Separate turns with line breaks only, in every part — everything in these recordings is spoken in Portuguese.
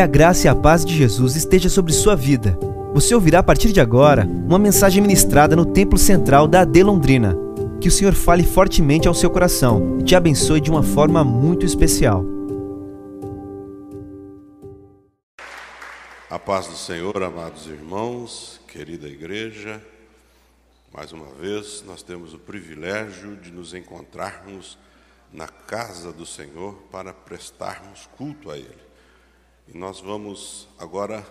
Que a graça e a paz de Jesus esteja sobre sua vida. Você ouvirá a partir de agora uma mensagem ministrada no Templo Central da AD Londrina. Que o Senhor fale fortemente ao seu coração e te abençoe de uma forma muito especial.
A paz do Senhor, amados irmãos, querida igreja, mais uma vez nós temos o privilégio de nos encontrarmos na casa do Senhor para prestarmos culto a Ele. E nós vamos agora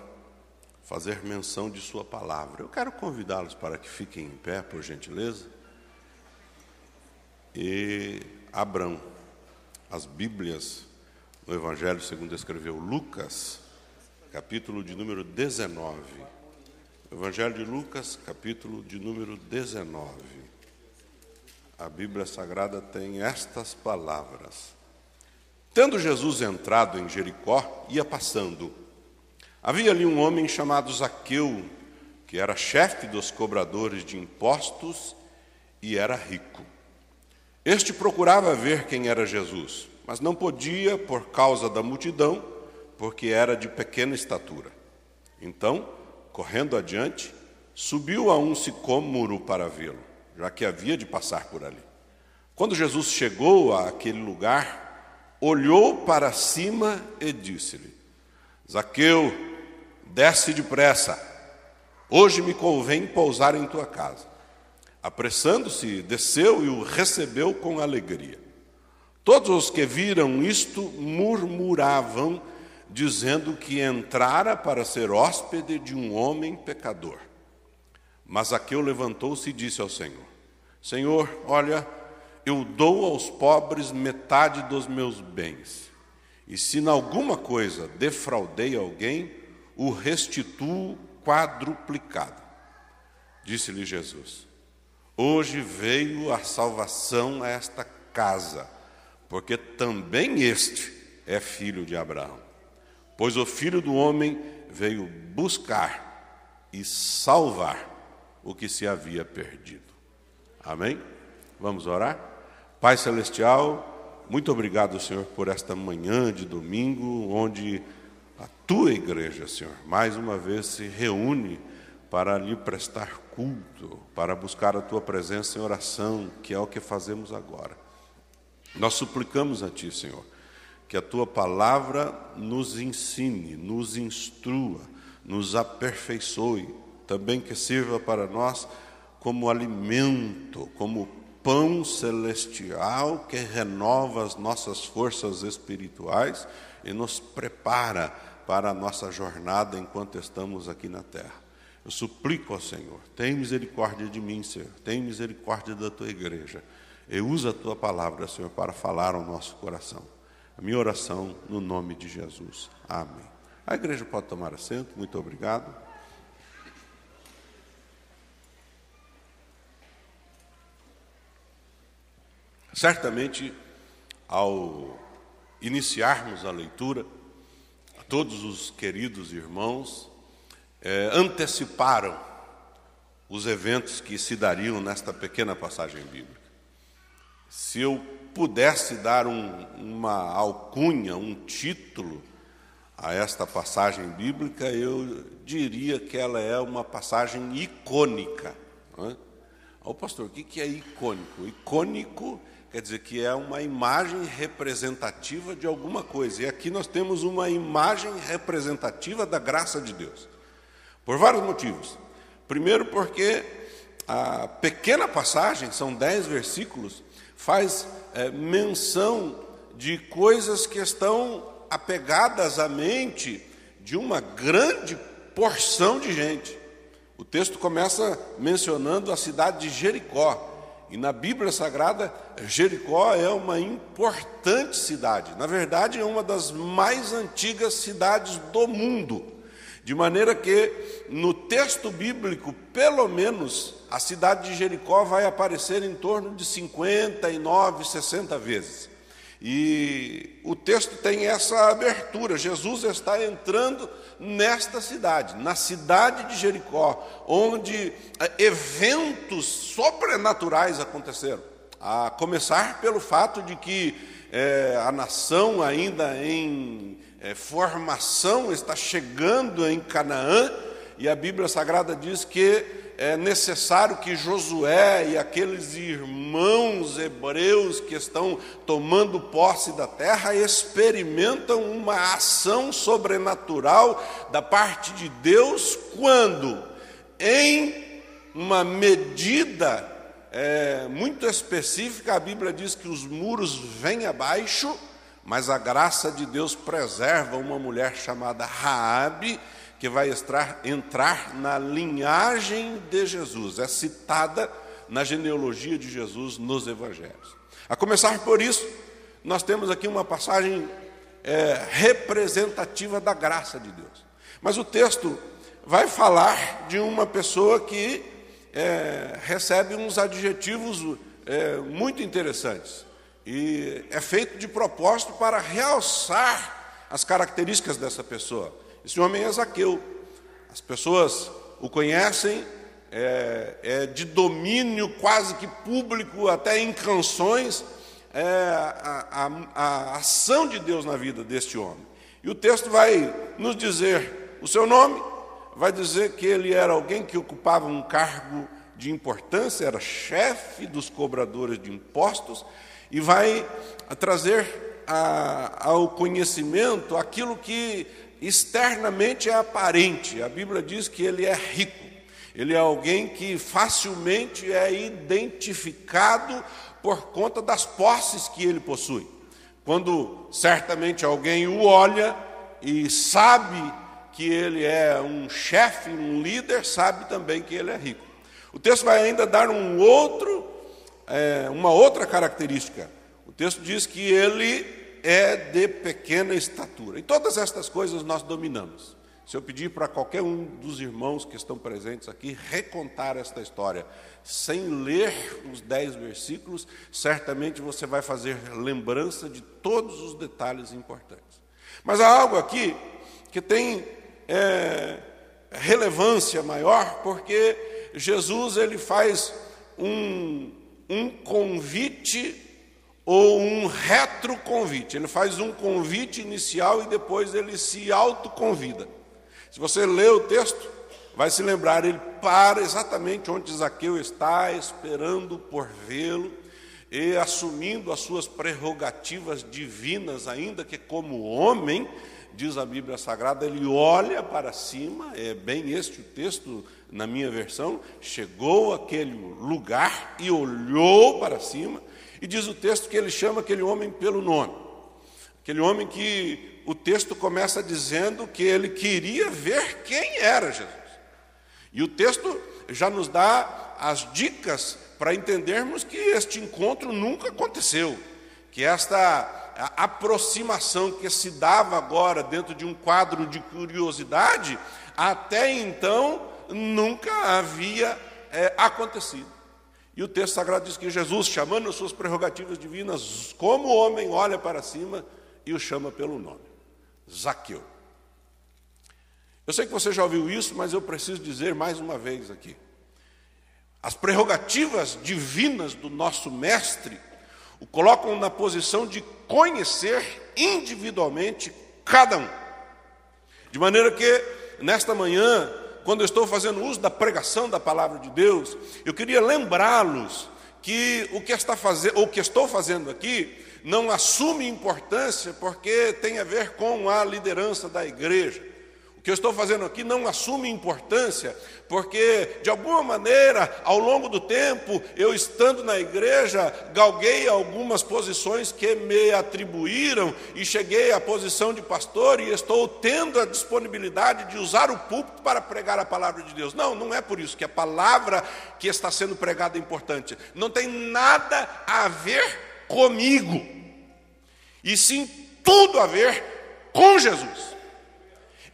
fazer menção de Sua palavra. Eu quero convidá-los para que fiquem em pé, por gentileza, e abram as Bíblias no Evangelho segundo escreveu Lucas, capítulo de número 19. Evangelho de Lucas, capítulo de número 19. A Bíblia Sagrada tem estas palavras. Tendo Jesus entrado em Jericó, ia passando. Havia ali um homem chamado Zaqueu, que era chefe dos cobradores de impostos e era rico. Este procurava ver quem era Jesus, mas não podia por causa da multidão, porque era de pequena estatura. Então, correndo adiante, subiu a um sicômoro para vê-lo, já que havia de passar por ali. Quando Jesus chegou àquele lugar, olhou para cima e disse-lhe: Zaqueu, desce depressa, hoje me convém pousar em tua casa. Apressando-se, desceu e o recebeu com alegria. Todos os que viram isto murmuravam, dizendo que entrara para ser hóspede de um homem pecador. Mas Zaqueu levantou-se e disse ao Senhor: Senhor, olha, eu dou aos pobres metade dos meus bens. E se em alguma coisa defraudei alguém, o restituo quadruplicado. Disse-lhe Jesus: Hoje veio a salvação a esta casa, porque também este é filho de Abraão. Pois o filho do homem veio buscar e salvar o que se havia perdido. Amém? Vamos orar? Pai Celestial, muito obrigado, Senhor, por esta manhã de domingo, onde a tua igreja, Senhor, mais uma vez se reúne para lhe prestar culto, para buscar a tua presença em oração, que é o que fazemos agora. Nós suplicamos a ti, Senhor, que a tua palavra nos ensine, nos instrua, nos aperfeiçoe, também que sirva para nós como alimento, como pão celestial que renova as nossas forças espirituais e nos prepara para a nossa jornada enquanto estamos aqui na terra. Eu suplico ao Senhor, tem misericórdia de mim, Senhor, tem misericórdia da tua igreja. E usa a tua palavra, Senhor, para falar ao nosso coração. A minha oração no nome de Jesus. Amém. A igreja pode tomar assento, muito obrigado. Certamente, ao iniciarmos a leitura, todos os queridos irmãos é, anteciparam os eventos que se dariam nesta pequena passagem bíblica. Se eu pudesse dar um, uma alcunha, um título a esta passagem bíblica, eu diria que ela é uma passagem icônica. Não é? Oh, pastor, o que é icônico? Icônico quer dizer que é uma imagem representativa de alguma coisa. E aqui nós temos uma imagem representativa da graça de Deus. Por vários motivos. Primeiro, porque a pequena passagem, são dez versículos, faz é, menção de coisas que estão apegadas à mente de uma grande porção de gente. O texto começa mencionando a cidade de Jericó. E na Bíblia Sagrada, Jericó é uma importante cidade. Na verdade, é uma das mais antigas cidades do mundo. De maneira que, no texto bíblico, pelo menos, a cidade de Jericó vai aparecer em torno de 59, 60 vezes. E o texto tem essa abertura. Jesus está entrando nesta cidade, na cidade de Jericó, onde eh, eventos sobrenaturais aconteceram. A começar pelo fato de que é, a nação ainda em é, formação, está chegando em Canaã, e a Bíblia Sagrada diz que é necessário que Josué e aqueles irmãos hebreus que estão tomando posse da terra experimentam uma ação sobrenatural da parte de Deus quando, em uma medida é, muito específica, a Bíblia diz que os muros vêm abaixo, mas a graça de Deus preserva uma mulher chamada Raabe que vai entrar, entrar na linhagem de Jesus, é citada na genealogia de Jesus nos evangelhos. A começar por isso, nós temos aqui uma passagem é, representativa da graça de Deus. Mas o texto vai falar de uma pessoa que é, recebe uns adjetivos é, muito interessantes. E é feito de propósito para realçar as características dessa pessoa. Esse homem é Zaqueu. As pessoas o conhecem, é, é de domínio quase que público, até em canções, é, a, a, a ação de Deus na vida deste homem. E o texto vai nos dizer o seu nome, vai dizer que ele era alguém que ocupava um cargo de importância, era chefe dos cobradores de impostos, e vai trazer a, ao conhecimento aquilo que externamente é aparente. A Bíblia diz que ele é rico. Ele é alguém que facilmente é identificado por conta das posses que ele possui. Quando certamente alguém o olha e sabe que ele é um chefe, um líder, sabe também que ele é rico. O texto vai ainda dar um outro, é, uma outra característica. O texto diz que ele é de pequena estatura. E todas estas coisas nós dominamos. Se eu pedir para qualquer um dos irmãos que estão presentes aqui recontar esta história, sem ler os dez versículos, certamente você vai fazer lembrança de todos os detalhes importantes. Mas há algo aqui que tem é, relevância maior, porque Jesus ele faz um, um convite ou um retroconvite. Ele faz um convite inicial e depois ele se autoconvida. Se você lê o texto, vai se lembrar, ele para exatamente onde Zaqueu está, esperando por vê-lo e assumindo as suas prerrogativas divinas, ainda que como homem, diz a Bíblia Sagrada, ele olha para cima, é bem este o texto na minha versão, chegou àquele lugar e olhou para cima, e diz o texto que ele chama aquele homem pelo nome. Aquele homem que o texto começa dizendo que ele queria ver quem era Jesus. E o texto já nos dá as dicas para entendermos que este encontro nunca aconteceu, que esta aproximação que se dava agora dentro de um quadro de curiosidade, até então nunca havia é, acontecido. E o texto sagrado diz que Jesus, chamando as suas prerrogativas divinas, como homem olha para cima e o chama pelo nome: Zaqueu. Eu sei que você já ouviu isso, mas eu preciso dizer mais uma vez aqui. As prerrogativas divinas do nosso Mestre o colocam na posição de conhecer individualmente cada um. De maneira que, nesta manhã, quando eu estou fazendo uso da pregação da palavra de Deus, eu queria lembrá-los que o que está fazendo, ou que estou fazendo aqui, não assume importância porque tem a ver com a liderança da igreja. O que eu estou fazendo aqui não assume importância, porque de alguma maneira, ao longo do tempo, eu estando na igreja, galguei algumas posições que me atribuíram e cheguei à posição de pastor e estou tendo a disponibilidade de usar o púlpito para pregar a palavra de Deus. Não, não é por isso que a palavra que está sendo pregada é importante. Não tem nada a ver comigo, e sim tudo a ver com Jesus.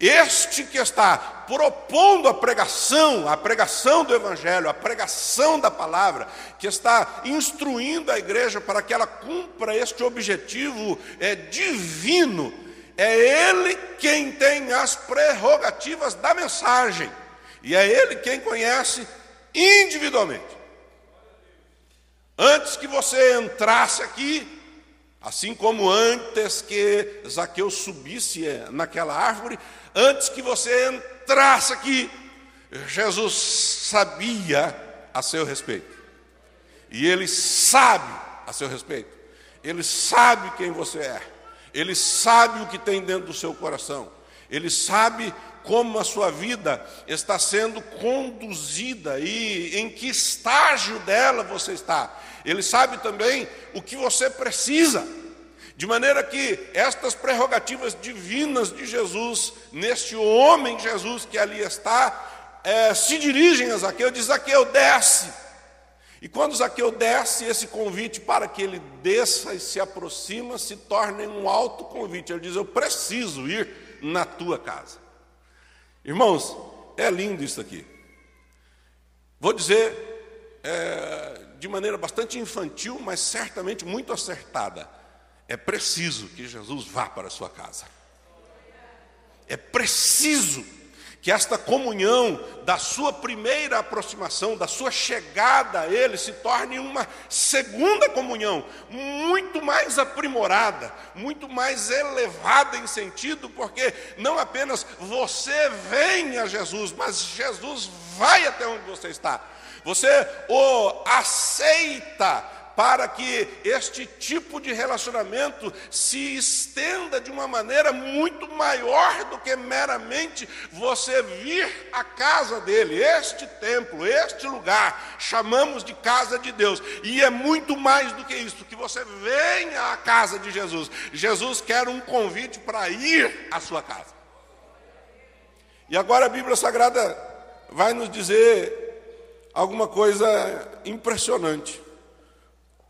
Este que está propondo a pregação, a pregação do Evangelho, a pregação da palavra, que está instruindo a igreja para que ela cumpra este objetivo é, divino, é Ele quem tem as prerrogativas da mensagem, e é Ele quem conhece individualmente. Antes que você entrasse aqui, Assim como antes que Zaqueu subisse eh, naquela árvore, antes que você entrasse aqui, Jesus sabia a seu respeito. E ele sabe a seu respeito. Ele sabe quem você é. Ele sabe o que tem dentro do seu coração. Ele sabe como a sua vida está sendo conduzida e em que estágio dela você está. Ele sabe também o que você precisa. De maneira que estas prerrogativas divinas de Jesus, neste homem Jesus que ali está, é, se dirigem a Zaqueu, diz Zaqueu, desce. E quando Zaqueu desce, esse convite para que ele desça e se aproxima se torna um alto convite. Ele diz: Eu preciso ir na tua casa. Irmãos, é lindo isso aqui. Vou dizer é, de maneira bastante infantil, mas certamente muito acertada. É preciso que Jesus vá para a sua casa. É preciso que esta comunhão da sua primeira aproximação, da sua chegada a Ele, se torne uma segunda comunhão, muito mais aprimorada, muito mais elevada em sentido, porque não apenas você vem a Jesus, mas Jesus vai até onde você está. Você o aceita para que este tipo de relacionamento se estenda de uma maneira muito maior do que meramente você vir à casa dele. Este templo, este lugar, chamamos de casa de Deus, e é muito mais do que isso, que você venha à casa de Jesus. Jesus quer um convite para ir à sua casa. E agora a Bíblia Sagrada vai nos dizer alguma coisa impressionante.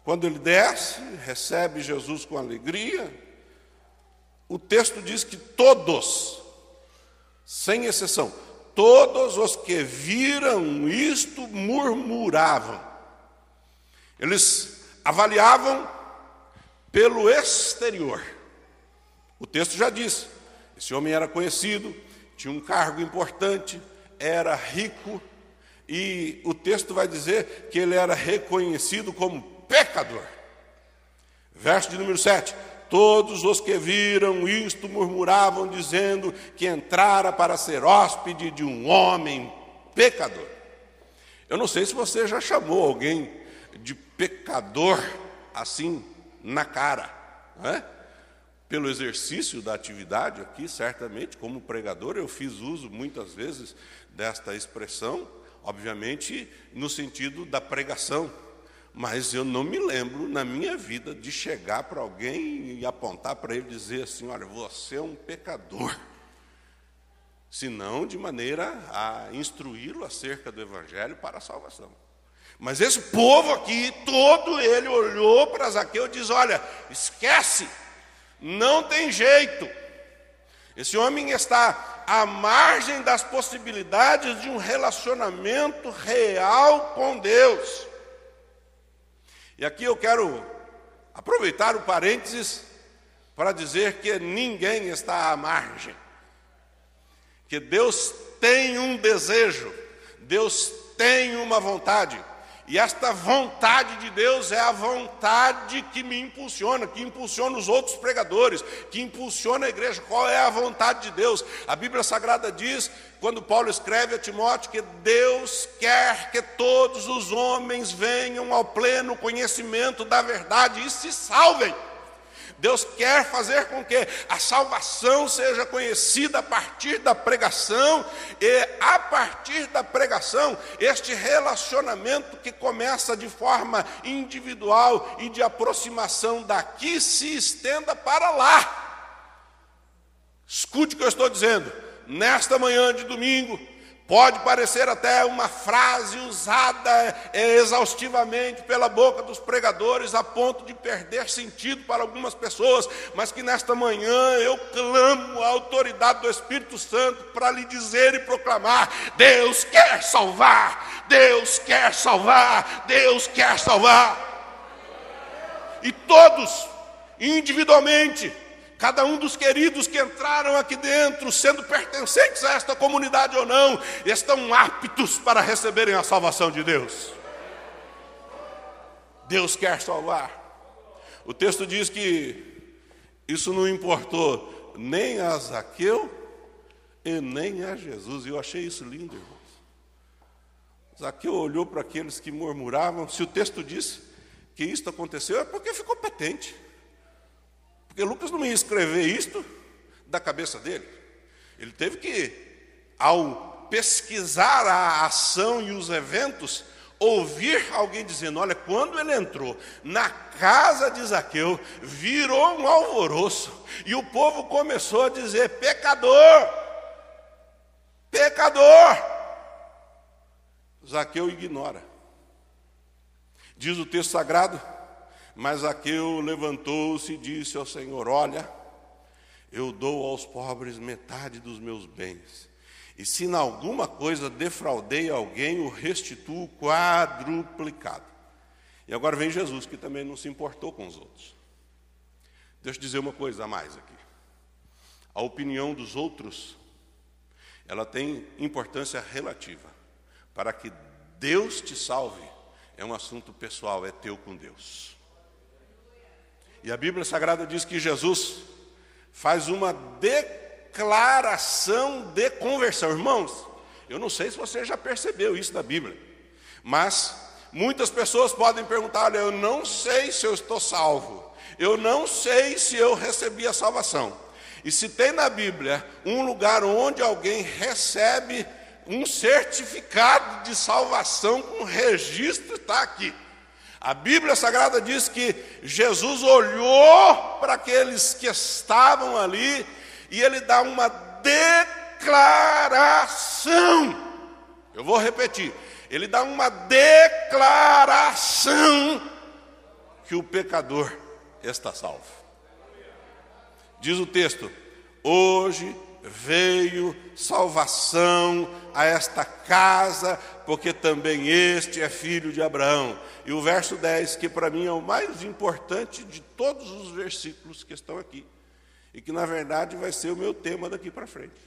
Quando ele desce, recebe Jesus com alegria, o texto diz que todos, sem exceção, todos os que viram isto murmuravam. Eles avaliavam pelo exterior. O texto já diz: esse homem era conhecido, tinha um cargo importante, era rico, e o texto vai dizer que ele era reconhecido como pecador. Verso de número 7. Todos os que viram isto murmuravam, dizendo que entrara para ser hóspede de um homem pecador. Eu não sei se você já chamou alguém de pecador assim na cara, é? pelo exercício da atividade aqui, certamente, como pregador, eu fiz uso muitas vezes desta expressão, obviamente no sentido da pregação. Mas eu não me lembro na minha vida de chegar para alguém e apontar para ele e dizer assim: olha, você é um pecador. Senão de maneira a instruí-lo acerca do Evangelho para a salvação. Mas esse povo aqui, todo ele olhou para Zaqueu e diz: Olha, esquece, não tem jeito. Esse homem está à margem das possibilidades de um relacionamento real com Deus. E aqui eu quero aproveitar o parênteses para dizer que ninguém está à margem. Que Deus tem um desejo, Deus tem uma vontade. E esta vontade de Deus é a vontade que me impulsiona, que impulsiona os outros pregadores, que impulsiona a igreja. Qual é a vontade de Deus? A Bíblia Sagrada diz, quando Paulo escreve a Timóteo, que Deus quer que todos os homens venham ao pleno conhecimento da verdade e se salvem. Deus quer fazer com que a salvação seja conhecida a partir da pregação, e a partir da pregação, este relacionamento que começa de forma individual e de aproximação daqui se estenda para lá. Escute o que eu estou dizendo. Nesta manhã de domingo, Pode parecer até uma frase usada exaustivamente pela boca dos pregadores, a ponto de perder sentido para algumas pessoas, mas que nesta manhã eu clamo a autoridade do Espírito Santo para lhe dizer e proclamar: Deus quer salvar, Deus quer salvar, Deus quer salvar. E todos, individualmente, Cada um dos queridos que entraram aqui dentro, sendo pertencentes a esta comunidade ou não, estão aptos para receberem a salvação de Deus. Deus quer salvar. O texto diz que isso não importou nem a Zaqueu e nem a Jesus. E eu achei isso lindo, irmãos. Zaqueu olhou para aqueles que murmuravam. Se o texto diz que isto aconteceu, é porque ficou patente. Porque Lucas não ia escrever isto da cabeça dele. Ele teve que, ao pesquisar a ação e os eventos, ouvir alguém dizendo: Olha, quando ele entrou na casa de Zaqueu, virou um alvoroço, e o povo começou a dizer: Pecador, pecador. Zaqueu ignora. Diz o texto sagrado, mas Zaqueu levantou-se e disse ao Senhor: Olha, eu dou aos pobres metade dos meus bens. E se em alguma coisa defraudei alguém, o restituo quadruplicado. E agora vem Jesus, que também não se importou com os outros. Deixa eu dizer uma coisa a mais aqui. A opinião dos outros, ela tem importância relativa. Para que Deus te salve, é um assunto pessoal, é teu com Deus. E a Bíblia Sagrada diz que Jesus faz uma declaração de conversão. Irmãos, eu não sei se você já percebeu isso na Bíblia, mas muitas pessoas podem perguntar: olha, eu não sei se eu estou salvo, eu não sei se eu recebi a salvação. E se tem na Bíblia um lugar onde alguém recebe um certificado de salvação com registro, está aqui. A Bíblia Sagrada diz que Jesus olhou para aqueles que estavam ali e ele dá uma declaração. Eu vou repetir. Ele dá uma declaração que o pecador está salvo. Diz o texto: Hoje veio salvação a esta casa, porque também este é filho de Abraão. E o verso 10, que para mim é o mais importante de todos os versículos que estão aqui, e que na verdade vai ser o meu tema daqui para frente.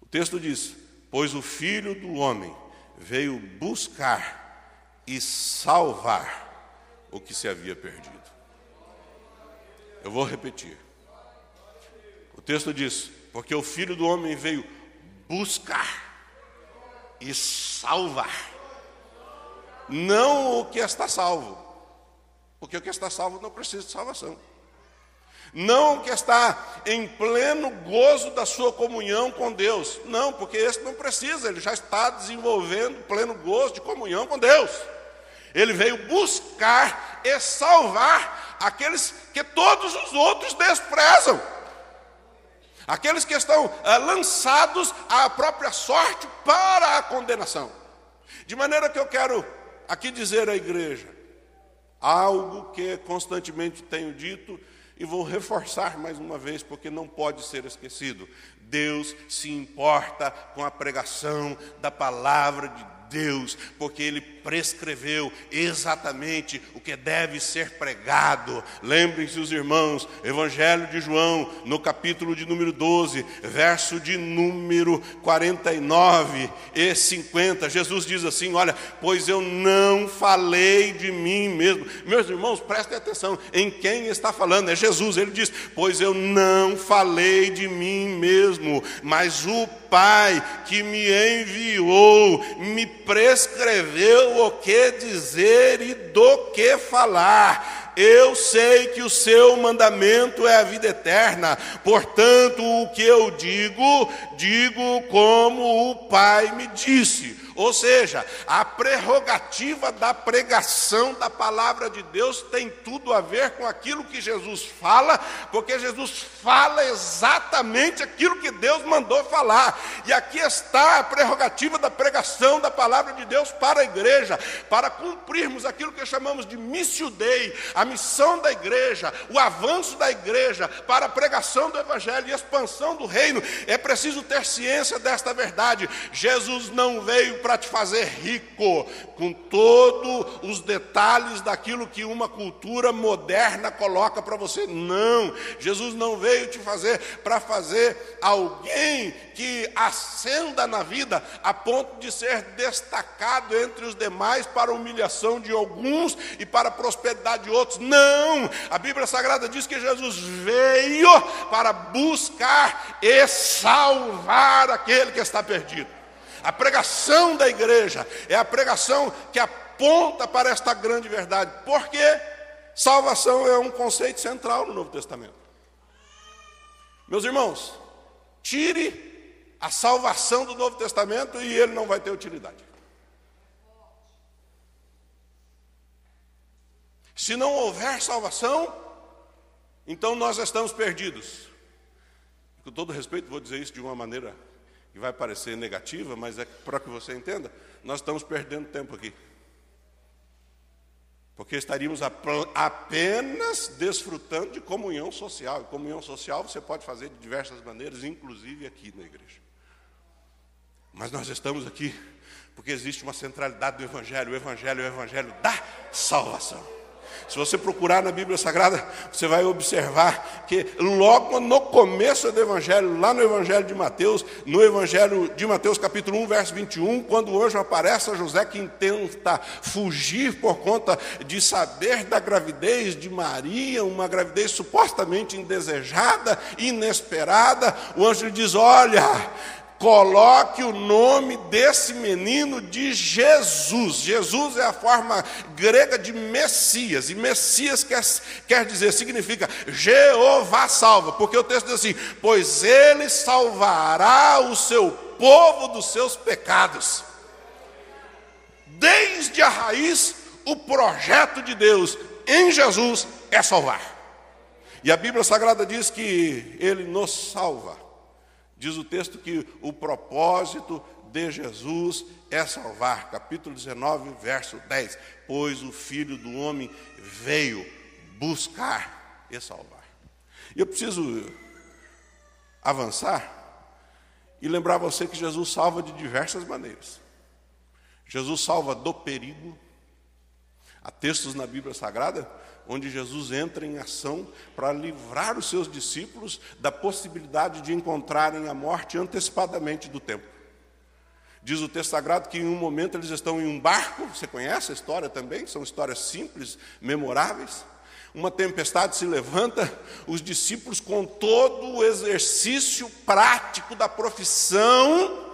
O texto diz: Pois o filho do homem veio buscar e salvar o que se havia perdido. Eu vou repetir. O texto diz: porque o filho do homem veio buscar e salvar. Não o que está salvo, porque o que está salvo não precisa de salvação. Não o que está em pleno gozo da sua comunhão com Deus. Não, porque esse não precisa, ele já está desenvolvendo pleno gozo de comunhão com Deus. Ele veio buscar e salvar aqueles que todos os outros desprezam aqueles que estão é, lançados à própria sorte para a condenação. De maneira que eu quero aqui dizer à igreja algo que constantemente tenho dito e vou reforçar mais uma vez, porque não pode ser esquecido. Deus se importa com a pregação da palavra de Deus, porque Ele prescreveu exatamente o que deve ser pregado. Lembrem-se, os irmãos, Evangelho de João, no capítulo de número 12, verso de número 49 e 50, Jesus diz assim: Olha, pois eu não falei de mim mesmo. Meus irmãos, prestem atenção em quem está falando, é Jesus. Ele diz: Pois eu não falei de mim mesmo, mas o Pai que me enviou me prescreveu o que dizer e do que falar. Eu sei que o seu mandamento é a vida eterna, portanto, o que eu digo, digo como o Pai me disse. Ou seja, a prerrogativa da pregação da palavra de Deus tem tudo a ver com aquilo que Jesus fala, porque Jesus fala exatamente aquilo que Deus mandou falar. E aqui está a prerrogativa da pregação da palavra de Deus para a igreja, para cumprirmos aquilo que chamamos de missio dei, a missão da igreja, o avanço da igreja para a pregação do evangelho e expansão do reino. É preciso ter ciência desta verdade. Jesus não veio para te fazer rico com todos os detalhes daquilo que uma cultura moderna coloca para você. Não, Jesus não veio te fazer para fazer alguém que ascenda na vida a ponto de ser destacado entre os demais para a humilhação de alguns e para a prosperidade de outros. Não! A Bíblia Sagrada diz que Jesus veio para buscar e salvar aquele que está perdido. A pregação da igreja é a pregação que aponta para esta grande verdade. Porque salvação é um conceito central no Novo Testamento. Meus irmãos, tire a salvação do Novo Testamento e ele não vai ter utilidade. Se não houver salvação, então nós estamos perdidos. Com todo respeito, vou dizer isso de uma maneira que vai parecer negativa, mas é para que você entenda, nós estamos perdendo tempo aqui. Porque estaríamos apenas desfrutando de comunhão social. E comunhão social você pode fazer de diversas maneiras, inclusive aqui na igreja. Mas nós estamos aqui porque existe uma centralidade do Evangelho. O Evangelho é o Evangelho da salvação. Se você procurar na Bíblia Sagrada, você vai observar que logo no começo do Evangelho, lá no Evangelho de Mateus, no Evangelho de Mateus, capítulo 1, verso 21, quando o anjo aparece a José que tenta fugir por conta de saber da gravidez de Maria, uma gravidez supostamente indesejada, inesperada, o anjo diz: Olha, Coloque o nome desse menino de Jesus. Jesus é a forma grega de Messias. E Messias quer, quer dizer, significa Jeová salva. Porque o texto diz assim: Pois ele salvará o seu povo dos seus pecados. Desde a raiz, o projeto de Deus em Jesus é salvar. E a Bíblia Sagrada diz que ele nos salva Diz o texto que o propósito de Jesus é salvar. Capítulo 19, verso 10. Pois o Filho do Homem veio buscar e salvar. Eu preciso avançar e lembrar você que Jesus salva de diversas maneiras. Jesus salva do perigo. Há textos na Bíblia Sagrada onde Jesus entra em ação para livrar os seus discípulos da possibilidade de encontrarem a morte antecipadamente do tempo. Diz o texto sagrado que em um momento eles estão em um barco, você conhece a história também, são histórias simples, memoráveis. Uma tempestade se levanta, os discípulos, com todo o exercício prático da profissão,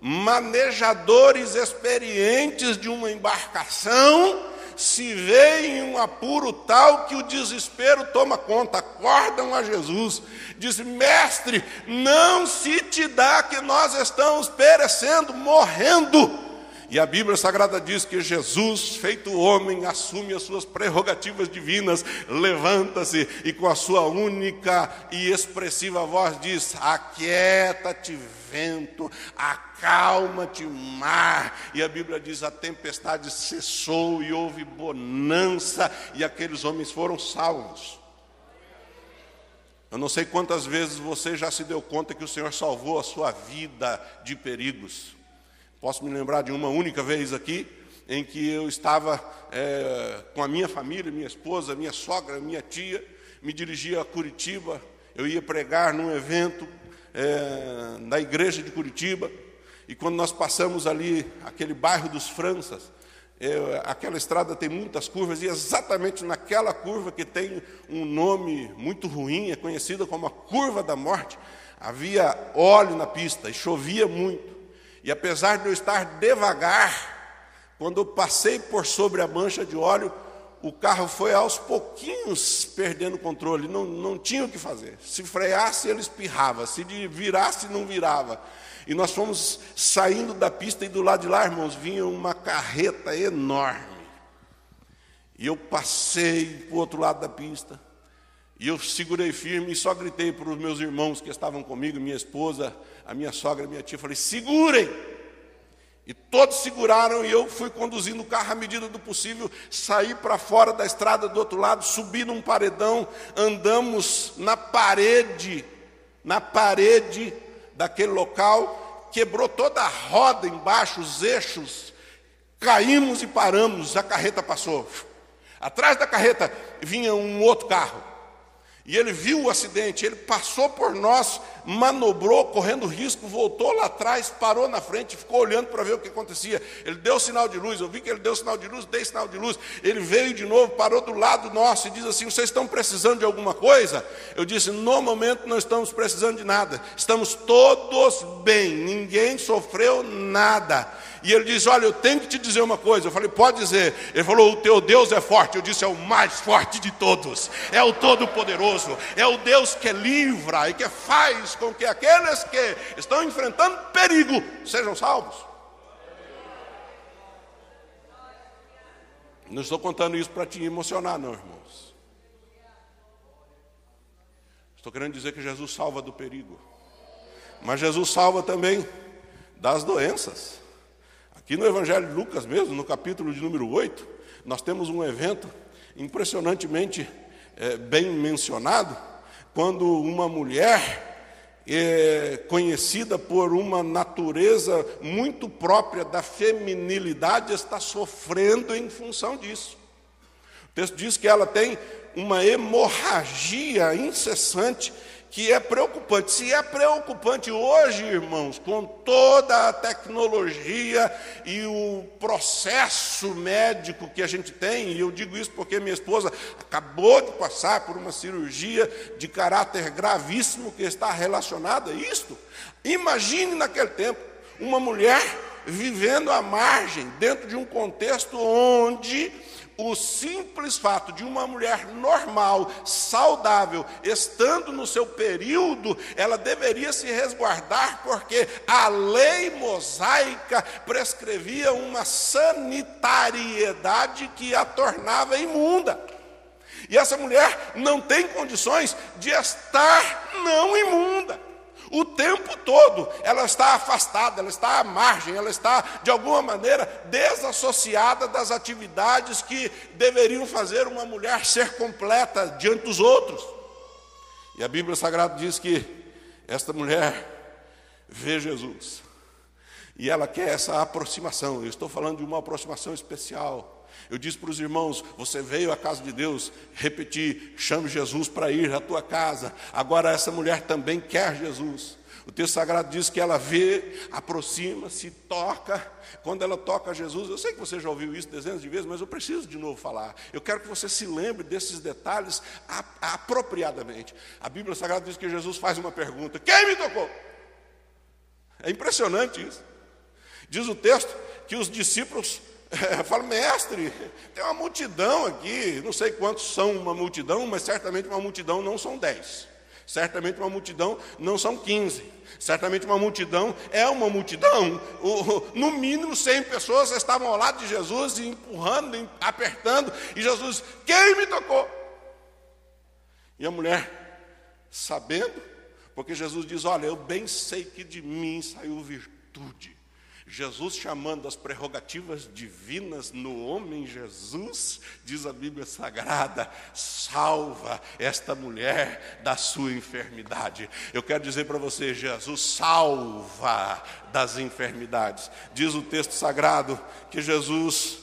manejadores experientes de uma embarcação, se vê em um apuro tal que o desespero toma conta, acordam a Jesus, diz: Mestre, não se te dá que nós estamos perecendo, morrendo. E a Bíblia Sagrada diz que Jesus, feito homem, assume as suas prerrogativas divinas, levanta-se e com a sua única e expressiva voz diz: Aquieta-te, vento, acalma-te, mar. E a Bíblia diz: a tempestade cessou e houve bonança, e aqueles homens foram salvos. Eu não sei quantas vezes você já se deu conta que o Senhor salvou a sua vida de perigos. Posso me lembrar de uma única vez aqui, em que eu estava é, com a minha família, minha esposa, minha sogra, minha tia, me dirigia a Curitiba, eu ia pregar num evento é, na igreja de Curitiba, e quando nós passamos ali, aquele bairro dos Franças, é, aquela estrada tem muitas curvas, e exatamente naquela curva que tem um nome muito ruim, é conhecida como a curva da morte, havia óleo na pista e chovia muito. E apesar de eu estar devagar, quando eu passei por sobre a mancha de óleo, o carro foi aos pouquinhos perdendo o controle, não, não tinha o que fazer. Se freasse, ele espirrava, se virasse, não virava. E nós fomos saindo da pista e do lado de lá, irmãos, vinha uma carreta enorme. E eu passei para o outro lado da pista. E eu segurei firme e só gritei para os meus irmãos que estavam comigo, minha esposa, a minha sogra, a minha tia, falei: segurem! E todos seguraram e eu fui conduzindo o carro à medida do possível, saí para fora da estrada do outro lado, subi num paredão, andamos na parede, na parede daquele local, quebrou toda a roda embaixo, os eixos, caímos e paramos, a carreta passou. Atrás da carreta vinha um outro carro. E ele viu o acidente, ele passou por nós, manobrou, correndo risco, voltou lá atrás, parou na frente, ficou olhando para ver o que acontecia. Ele deu sinal de luz, eu vi que ele deu sinal de luz, dei sinal de luz. Ele veio de novo, parou do lado nosso e diz assim: Vocês estão precisando de alguma coisa? Eu disse: No momento não estamos precisando de nada, estamos todos bem, ninguém sofreu nada. E ele diz: Olha, eu tenho que te dizer uma coisa. Eu falei: Pode dizer. Ele falou: O teu Deus é forte. Eu disse: É o mais forte de todos, é o Todo-Poderoso, é o Deus que livra e que faz com que aqueles que estão enfrentando perigo sejam salvos. Não estou contando isso para te emocionar, não, irmãos. Estou querendo dizer que Jesus salva do perigo, mas Jesus salva também das doenças. Aqui no Evangelho de Lucas mesmo, no capítulo de número 8, nós temos um evento impressionantemente é, bem mencionado, quando uma mulher é conhecida por uma natureza muito própria da feminilidade está sofrendo em função disso. O texto diz que ela tem uma hemorragia incessante que é preocupante. Se é preocupante hoje, irmãos, com toda a tecnologia e o processo médico que a gente tem, e eu digo isso porque minha esposa acabou de passar por uma cirurgia de caráter gravíssimo que está relacionada a isto. Imagine naquele tempo uma mulher vivendo à margem, dentro de um contexto onde o simples fato de uma mulher normal, saudável, estando no seu período, ela deveria se resguardar, porque a lei mosaica prescrevia uma sanitariedade que a tornava imunda. E essa mulher não tem condições de estar não imunda. O tempo todo ela está afastada, ela está à margem, ela está de alguma maneira desassociada das atividades que deveriam fazer uma mulher ser completa diante dos outros. E a Bíblia Sagrada diz que esta mulher vê Jesus e ela quer essa aproximação. Eu estou falando de uma aproximação especial. Eu disse para os irmãos: você veio à casa de Deus, repetir, chame Jesus para ir à tua casa. Agora essa mulher também quer Jesus. O texto sagrado diz que ela vê, aproxima-se, toca. Quando ela toca Jesus, eu sei que você já ouviu isso dezenas de vezes, mas eu preciso de novo falar. Eu quero que você se lembre desses detalhes apropriadamente. A Bíblia Sagrada diz que Jesus faz uma pergunta: Quem me tocou? É impressionante isso. Diz o texto que os discípulos é, falo, mestre, tem uma multidão aqui, não sei quantos são uma multidão, mas certamente uma multidão não são dez. Certamente uma multidão não são quinze. Certamente uma multidão é uma multidão. no mínimo cem pessoas estavam ao lado de Jesus, empurrando, apertando, e Jesus, quem me tocou? E a mulher, sabendo, porque Jesus diz: Olha, eu bem sei que de mim saiu virtude. Jesus chamando as prerrogativas divinas no homem Jesus, diz a Bíblia Sagrada, salva esta mulher da sua enfermidade. Eu quero dizer para você, Jesus salva das enfermidades. Diz o texto sagrado que Jesus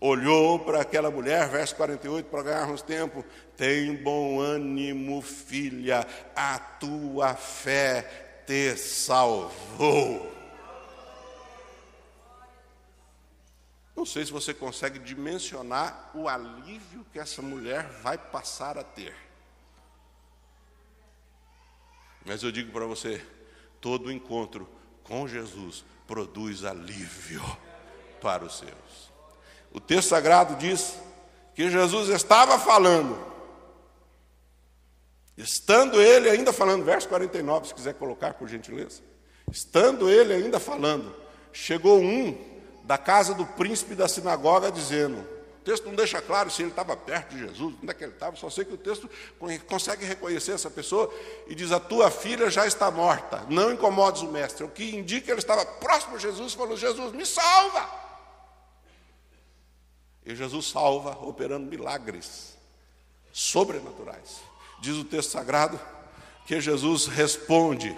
olhou para aquela mulher, verso 48, para ganharmos tempo, tem bom ânimo, filha, a tua fé te salvou. Não sei se você consegue dimensionar o alívio que essa mulher vai passar a ter. Mas eu digo para você: todo encontro com Jesus produz alívio para os seus. O texto sagrado diz que Jesus estava falando, estando ele ainda falando, verso 49, se quiser colocar por gentileza. Estando ele ainda falando, chegou um da casa do príncipe da sinagoga, dizendo: o texto não deixa claro se ele estava perto de Jesus, onde é que ele estava, só sei que o texto consegue reconhecer essa pessoa e diz: A tua filha já está morta, não incomodes o mestre. O que indica que ele estava próximo de Jesus falou: Jesus, me salva! E Jesus salva operando milagres sobrenaturais. Diz o texto sagrado que Jesus responde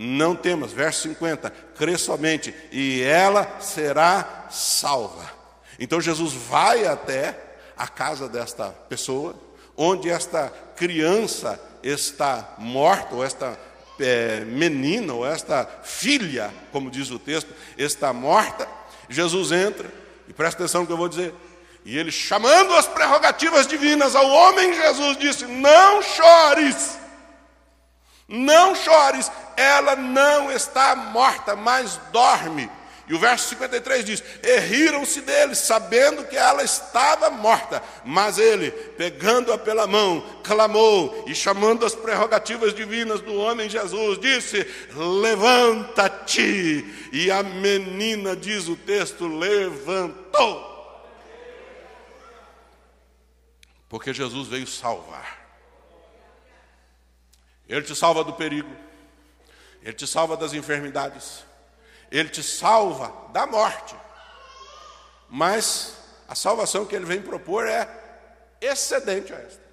não temas, verso 50, crê somente, e ela será salva. Então Jesus vai até a casa desta pessoa, onde esta criança está morta, ou esta é, menina, ou esta filha, como diz o texto, está morta. Jesus entra, e presta atenção no que eu vou dizer. E ele, chamando as prerrogativas divinas ao homem, Jesus disse: Não chores, não chores, ela não está morta, mas dorme. E o verso 53 diz: E riram-se dele, sabendo que ela estava morta. Mas ele, pegando-a pela mão, clamou e chamando as prerrogativas divinas do homem Jesus, disse: Levanta-te. E a menina, diz o texto, levantou. Porque Jesus veio salvar. Ele te salva do perigo, ele te salva das enfermidades, ele te salva da morte. Mas a salvação que ele vem propor é excedente a esta.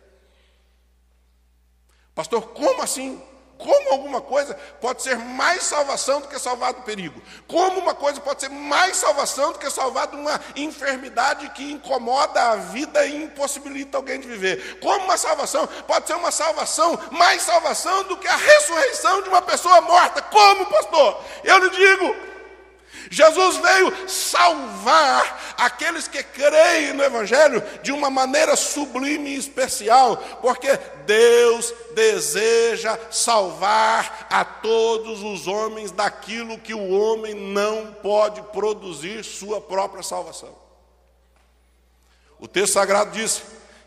Pastor, como assim? Como alguma coisa pode ser mais salvação do que salvar do perigo? Como uma coisa pode ser mais salvação do que salvar de uma enfermidade que incomoda a vida e impossibilita alguém de viver? Como uma salvação pode ser uma salvação, mais salvação do que a ressurreição de uma pessoa morta? Como, pastor? Eu lhe digo, Jesus veio salvar aqueles que creem no Evangelho de uma maneira sublime e especial, porque Deus deseja salvar a todos os homens daquilo que o homem não pode produzir sua própria salvação. O texto sagrado diz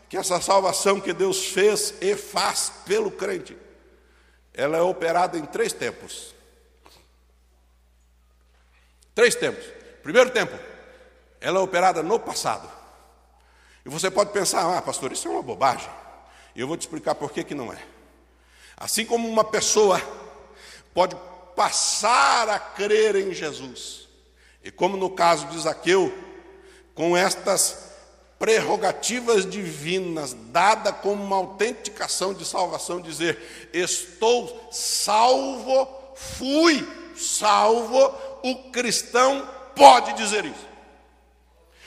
que essa salvação que Deus fez e faz pelo crente, ela é operada em três tempos. Três tempos. Primeiro tempo, ela é operada no passado. E você pode pensar, ah, pastor, isso é uma bobagem. E eu vou te explicar por que, que não é. Assim como uma pessoa pode passar a crer em Jesus, e como no caso de Zaqueu, com estas prerrogativas divinas, dada como uma autenticação de salvação, dizer: Estou salvo, fui salvo o cristão pode dizer isso.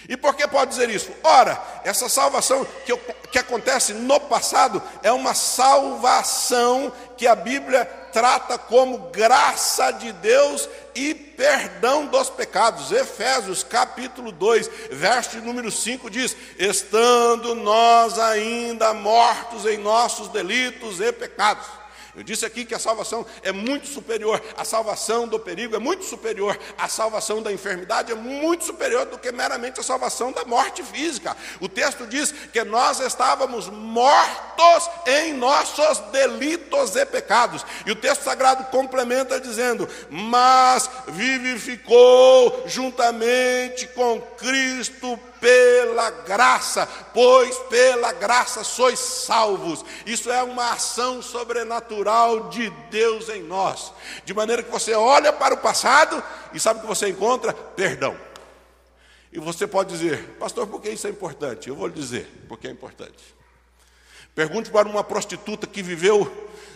E por que pode dizer isso? Ora, essa salvação que, que acontece no passado é uma salvação que a Bíblia trata como graça de Deus e perdão dos pecados. Efésios capítulo 2, verso número 5 diz: Estando nós ainda mortos em nossos delitos e pecados eu disse aqui que a salvação é muito superior, a salvação do perigo é muito superior, a salvação da enfermidade é muito superior do que meramente a salvação da morte física. O texto diz que nós estávamos mortos em nossos delitos e pecados. E o texto sagrado complementa dizendo: Mas vivificou juntamente com Cristo pela graça, pois pela graça sois salvos. Isso é uma ação sobrenatural de Deus em nós, de maneira que você olha para o passado e sabe que você encontra perdão. E você pode dizer, pastor, por que isso é importante? Eu vou lhe dizer porque é importante. Pergunte para uma prostituta que viveu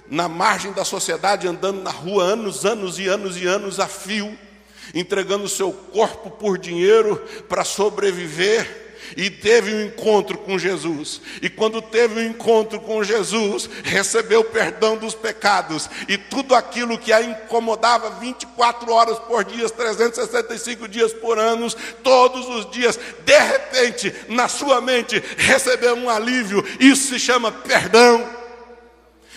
na margem da sociedade, andando na rua anos, anos e anos e anos a fio, entregando seu corpo por dinheiro para sobreviver e teve um encontro com Jesus. E quando teve um encontro com Jesus, recebeu perdão dos pecados e tudo aquilo que a incomodava 24 horas por dia, 365 dias por ano, todos os dias, de repente, na sua mente, recebeu um alívio. Isso se chama perdão.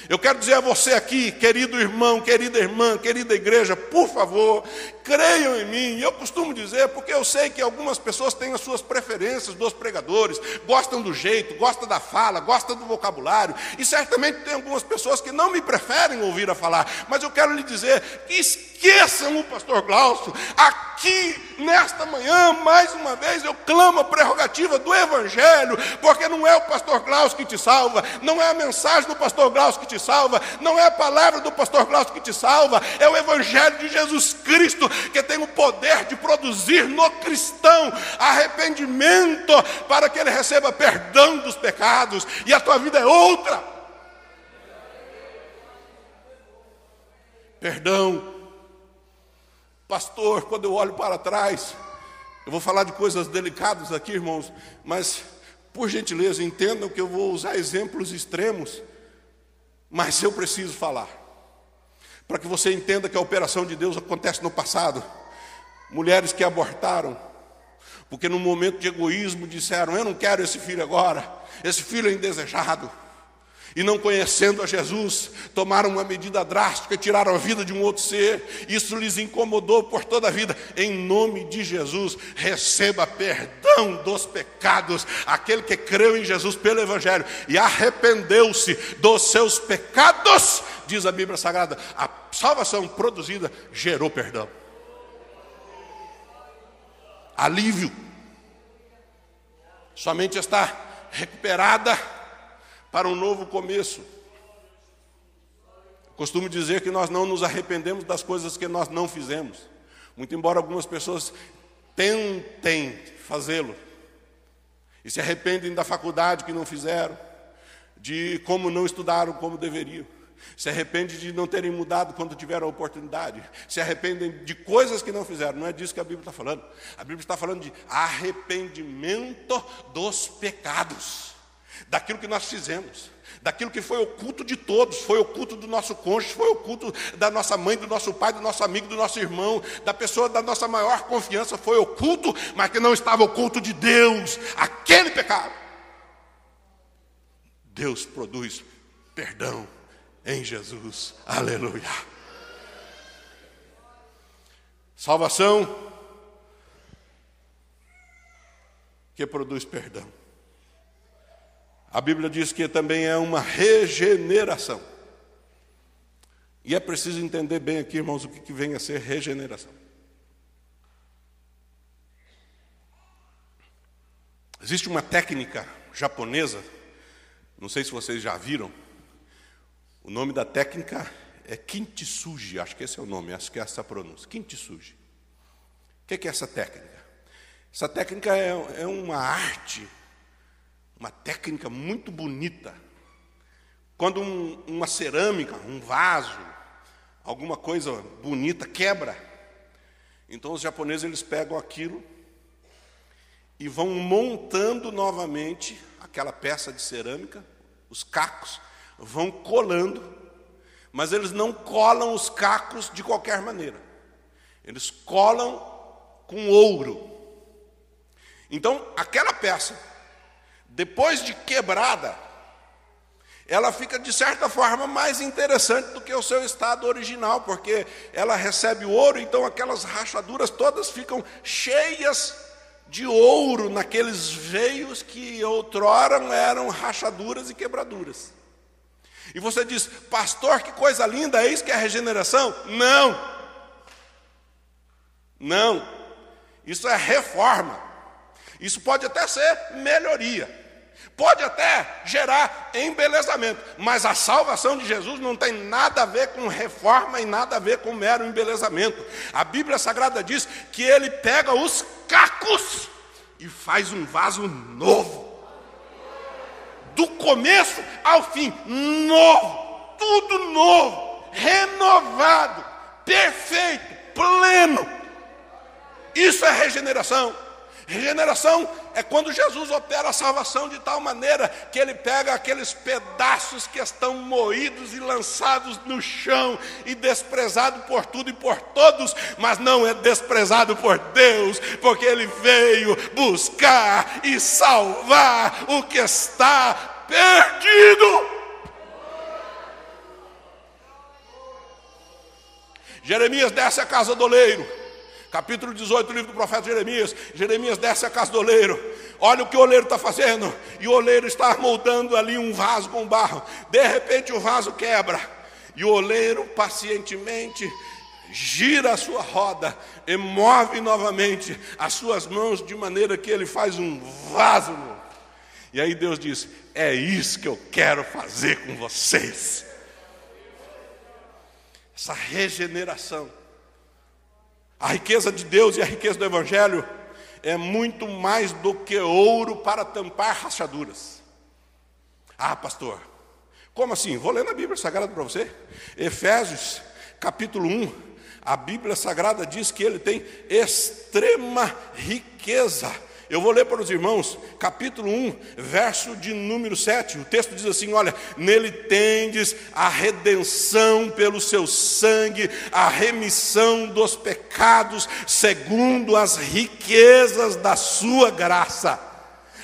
Eu quero dizer a você aqui, querido irmão, querida irmã, querida igreja, por favor, creiam em mim. Eu costumo dizer, porque eu sei que algumas pessoas têm as suas preferências dos pregadores, gostam do jeito, gostam da fala, gostam do vocabulário, e certamente tem algumas pessoas que não me preferem ouvir a falar, mas eu quero lhe dizer que esqueçam o pastor Glaucio. Aqui, nesta manhã, mais uma vez, eu clamo a prerrogativa do Evangelho, porque não é o pastor Glaucio que te salva, não é a mensagem do pastor Glaucio que te salva, não é a palavra do pastor Glaucio que te salva, é o Evangelho de Jesus Cristo que tem o poder de produzir no cristão arrependimento para que ele receba perdão dos pecados e a tua vida é outra. Perdão Pastor, quando eu olho para trás, eu vou falar de coisas delicadas aqui, irmãos, mas por gentileza, entendam que eu vou usar exemplos extremos, mas eu preciso falar. Para que você entenda que a operação de Deus acontece no passado. Mulheres que abortaram, porque no momento de egoísmo disseram: Eu não quero esse filho agora, esse filho é indesejado e não conhecendo a Jesus, tomaram uma medida drástica e tiraram a vida de um outro ser. Isso lhes incomodou por toda a vida. Em nome de Jesus, receba perdão dos pecados. Aquele que creu em Jesus pelo Evangelho e arrependeu-se dos seus pecados, diz a Bíblia Sagrada, a salvação produzida gerou perdão. Alívio. Somente está recuperada para um novo começo. Costumo dizer que nós não nos arrependemos das coisas que nós não fizemos, muito embora algumas pessoas tentem fazê-lo e se arrependem da faculdade que não fizeram, de como não estudaram como deveriam. Se arrependem de não terem mudado quando tiveram a oportunidade. Se arrependem de coisas que não fizeram. Não é disso que a Bíblia está falando. A Bíblia está falando de arrependimento dos pecados daquilo que nós fizemos, daquilo que foi oculto de todos, foi oculto do nosso cônjuge, foi oculto da nossa mãe, do nosso pai, do nosso amigo, do nosso irmão, da pessoa da nossa maior confiança, foi oculto, mas que não estava oculto de Deus, aquele pecado. Deus produz perdão em Jesus, aleluia. Salvação que produz perdão. A Bíblia diz que também é uma regeneração. E é preciso entender bem aqui, irmãos, o que vem a ser regeneração. Existe uma técnica japonesa, não sei se vocês já viram, o nome da técnica é kintsugi, acho que esse é o nome, acho que é essa a pronúncia, kintsugi. O que é essa técnica? Essa técnica é, é uma arte uma técnica muito bonita. Quando um, uma cerâmica, um vaso, alguma coisa bonita quebra, então os japoneses eles pegam aquilo e vão montando novamente aquela peça de cerâmica, os cacos, vão colando, mas eles não colam os cacos de qualquer maneira. Eles colam com ouro. Então, aquela peça depois de quebrada, ela fica de certa forma mais interessante do que o seu estado original, porque ela recebe ouro, então aquelas rachaduras todas ficam cheias de ouro naqueles veios que outrora eram rachaduras e quebraduras. E você diz, pastor, que coisa linda, é isso que é regeneração? Não, não, isso é reforma, isso pode até ser melhoria. Pode até gerar embelezamento, mas a salvação de Jesus não tem nada a ver com reforma e nada a ver com mero embelezamento. A Bíblia Sagrada diz que ele pega os cacos e faz um vaso novo. Do começo ao fim, novo, tudo novo, renovado, perfeito, pleno. Isso é regeneração. Regeneração é quando Jesus opera a salvação de tal maneira que ele pega aqueles pedaços que estão moídos e lançados no chão e desprezado por tudo e por todos, mas não é desprezado por Deus, porque ele veio buscar e salvar o que está perdido. Jeremias desce a casa do oleiro Capítulo 18 do livro do profeta Jeremias. Jeremias desce a casa do oleiro. Olha o que o oleiro está fazendo. E o oleiro está moldando ali um vaso com barro. De repente o vaso quebra. E o oleiro pacientemente gira a sua roda e move novamente as suas mãos de maneira que ele faz um vaso novo. E aí Deus diz: É isso que eu quero fazer com vocês. Essa regeneração a riqueza de Deus e a riqueza do Evangelho é muito mais do que ouro para tampar rachaduras. Ah, pastor, como assim? Vou ler na Bíblia Sagrada para você. Efésios, capítulo 1. A Bíblia Sagrada diz que ele tem extrema riqueza Eu vou ler para os irmãos, capítulo 1, verso de número 7. O texto diz assim: Olha, nele tendes a redenção pelo seu sangue, a remissão dos pecados, segundo as riquezas da sua graça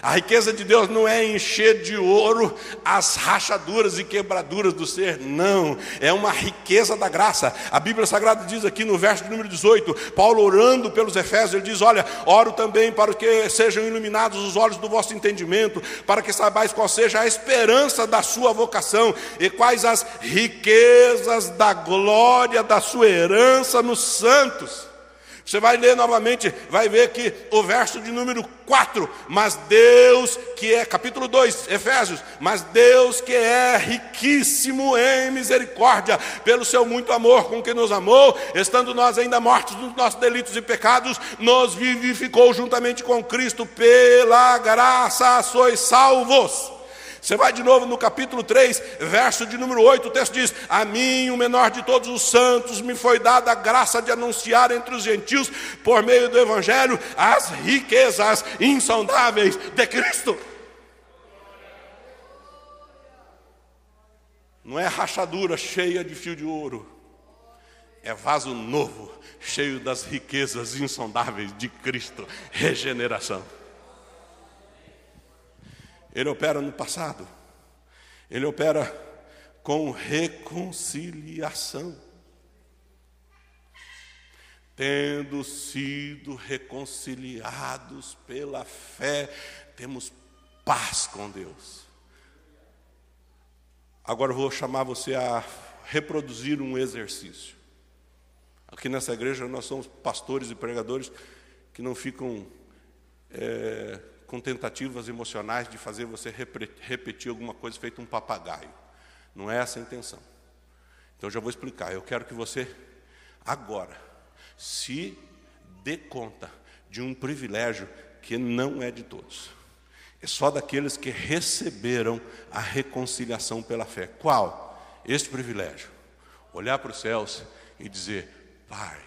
a riqueza de Deus não é encher de ouro as rachaduras e quebraduras do ser, não. É uma riqueza da graça. A Bíblia Sagrada diz aqui no verso número 18: Paulo orando pelos Efésios, ele diz: Olha, oro também para que sejam iluminados os olhos do vosso entendimento, para que saibais qual seja a esperança da sua vocação e quais as riquezas da glória da sua herança nos santos. Você vai ler novamente, vai ver que o verso de número 4, mas Deus que é, capítulo 2, Efésios, mas Deus que é riquíssimo em misericórdia, pelo seu muito amor com que nos amou, estando nós ainda mortos nos nossos delitos e pecados, nos vivificou juntamente com Cristo, pela graça sois salvos. Você vai de novo no capítulo 3, verso de número 8, o texto diz: A mim, o menor de todos os santos, me foi dada a graça de anunciar entre os gentios, por meio do Evangelho, as riquezas insondáveis de Cristo. Não é rachadura cheia de fio de ouro, é vaso novo, cheio das riquezas insondáveis de Cristo, regeneração. Ele opera no passado. Ele opera com reconciliação. Tendo sido reconciliados pela fé, temos paz com Deus. Agora vou chamar você a reproduzir um exercício. Aqui nessa igreja nós somos pastores e pregadores que não ficam é, com tentativas emocionais de fazer você repetir alguma coisa feito um papagaio. Não é essa a intenção. Então já vou explicar. Eu quero que você agora se dê conta de um privilégio que não é de todos. É só daqueles que receberam a reconciliação pela fé. Qual? Este privilégio. Olhar para os céus e dizer: Pai,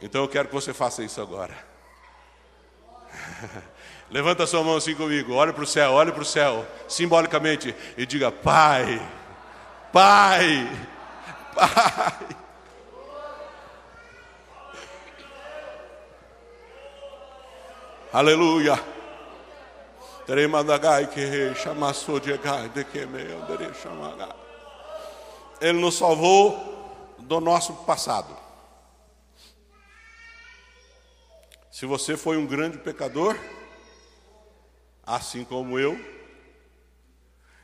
Então eu quero que você faça isso agora. Levanta sua mão assim comigo, olha para o céu, olha para o céu, simbolicamente, e diga: Pai, Pai, Pai. Aleluia. Ele nos salvou do nosso passado. Se você foi um grande pecador, assim como eu,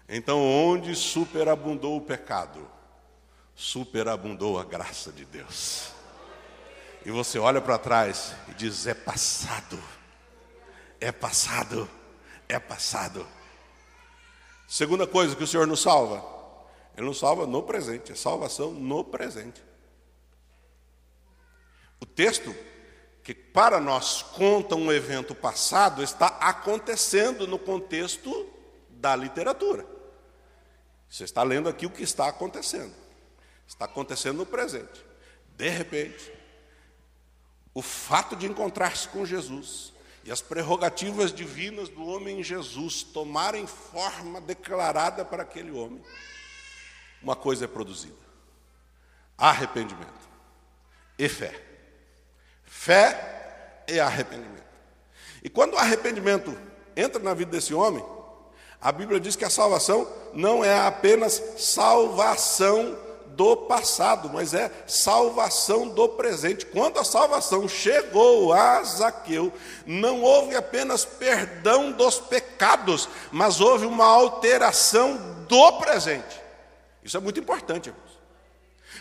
então onde superabundou o pecado, superabundou a graça de Deus. E você olha para trás e diz: é passado, é passado, é passado. Segunda coisa que o Senhor nos salva, Ele nos salva no presente, é salvação no presente. O texto que para nós conta um evento passado, está acontecendo no contexto da literatura. Você está lendo aqui o que está acontecendo. Está acontecendo no presente. De repente, o fato de encontrar-se com Jesus e as prerrogativas divinas do homem Jesus tomarem forma declarada para aquele homem, uma coisa é produzida: arrependimento e fé. Fé e arrependimento. E quando o arrependimento entra na vida desse homem, a Bíblia diz que a salvação não é apenas salvação do passado, mas é salvação do presente. Quando a salvação chegou a Zaqueu, não houve apenas perdão dos pecados, mas houve uma alteração do presente. Isso é muito importante.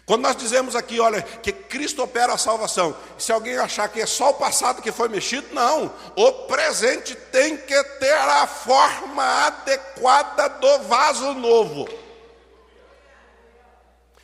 Quando nós dizemos aqui, olha, que Cristo opera a salvação, se alguém achar que é só o passado que foi mexido, não. O presente tem que ter a forma adequada do vaso novo.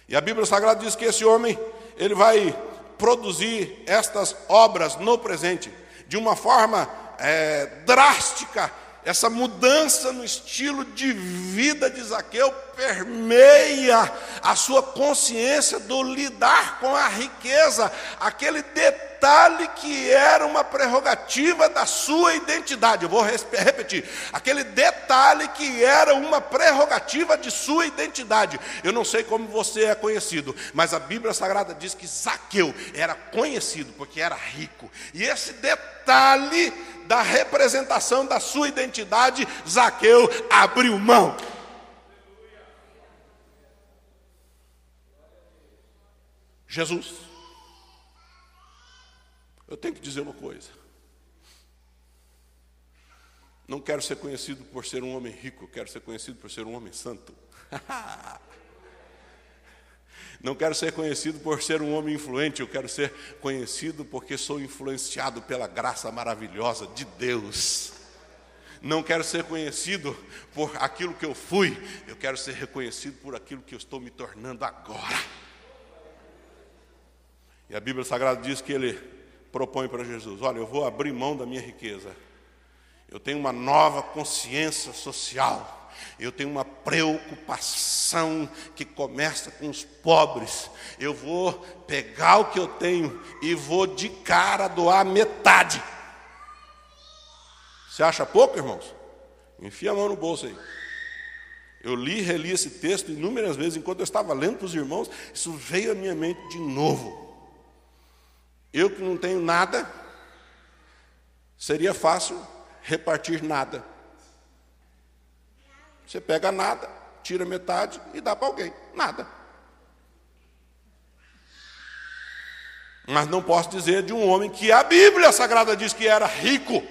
E a Bíblia Sagrada diz que esse homem, ele vai produzir estas obras no presente, de uma forma é, drástica essa mudança no estilo de vida de Zaqueu permeia a sua consciência do lidar com a riqueza, aquele detalhe que era uma prerrogativa da sua identidade. Eu vou repetir: aquele detalhe que era uma prerrogativa de sua identidade. Eu não sei como você é conhecido, mas a Bíblia Sagrada diz que Zaqueu era conhecido porque era rico, e esse detalhe da representação da sua identidade, Zaqueu abriu mão. Jesus. Eu tenho que dizer uma coisa. Não quero ser conhecido por ser um homem rico, quero ser conhecido por ser um homem santo. Não quero ser conhecido por ser um homem influente, eu quero ser conhecido porque sou influenciado pela graça maravilhosa de Deus. Não quero ser conhecido por aquilo que eu fui, eu quero ser reconhecido por aquilo que eu estou me tornando agora. E a Bíblia Sagrada diz que ele propõe para Jesus: Olha, eu vou abrir mão da minha riqueza, eu tenho uma nova consciência social eu tenho uma preocupação que começa com os pobres. Eu vou pegar o que eu tenho e vou de cara doar metade. Você acha pouco, irmãos? Enfia a mão no bolso aí. Eu li e reli esse texto inúmeras vezes enquanto eu estava lendo para os irmãos, isso veio à minha mente de novo. Eu que não tenho nada, seria fácil repartir nada. Você pega nada, tira metade e dá para alguém. Nada. Mas não posso dizer de um homem que a Bíblia Sagrada diz que era rico.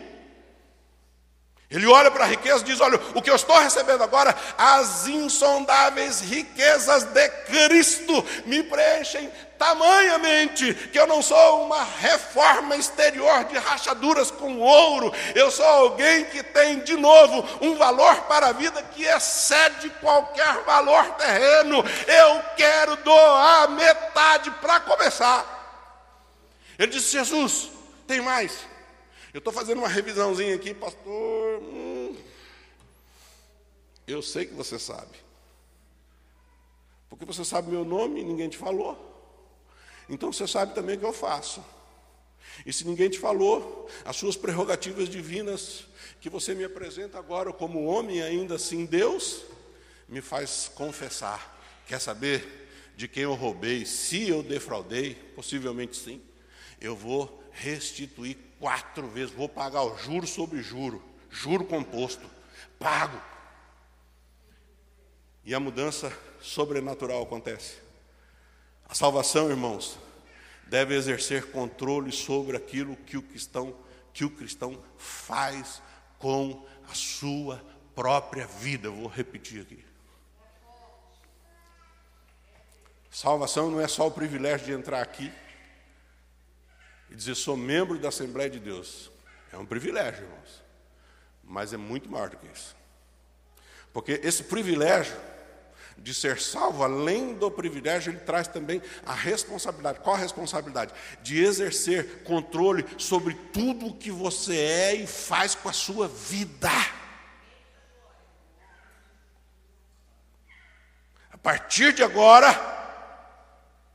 Ele olha para a riqueza e diz: Olha, o que eu estou recebendo agora, as insondáveis riquezas de Cristo me preenchem tamanhamente que eu não sou uma reforma exterior de rachaduras com ouro, eu sou alguém que tem de novo um valor para a vida que excede qualquer valor terreno. Eu quero doar metade para começar. Ele disse: Jesus, tem mais. Eu estou fazendo uma revisãozinha aqui, pastor. Hum, eu sei que você sabe. Porque você sabe meu nome e ninguém te falou. Então você sabe também o que eu faço. E se ninguém te falou, as suas prerrogativas divinas que você me apresenta agora como homem, ainda assim Deus, me faz confessar. Quer saber de quem eu roubei? Se eu defraudei, possivelmente sim, eu vou restituir quatro vezes, vou pagar o juro sobre juro, juro composto, pago. E a mudança sobrenatural acontece. A salvação, irmãos, deve exercer controle sobre aquilo que o cristão, que o cristão faz com a sua própria vida. Vou repetir aqui. Salvação não é só o privilégio de entrar aqui e dizer sou membro da Assembleia de Deus. É um privilégio, irmãos. Mas é muito maior do que isso. Porque esse privilégio de ser salvo, além do privilégio, ele traz também a responsabilidade. Qual a responsabilidade? De exercer controle sobre tudo o que você é e faz com a sua vida. A partir de agora,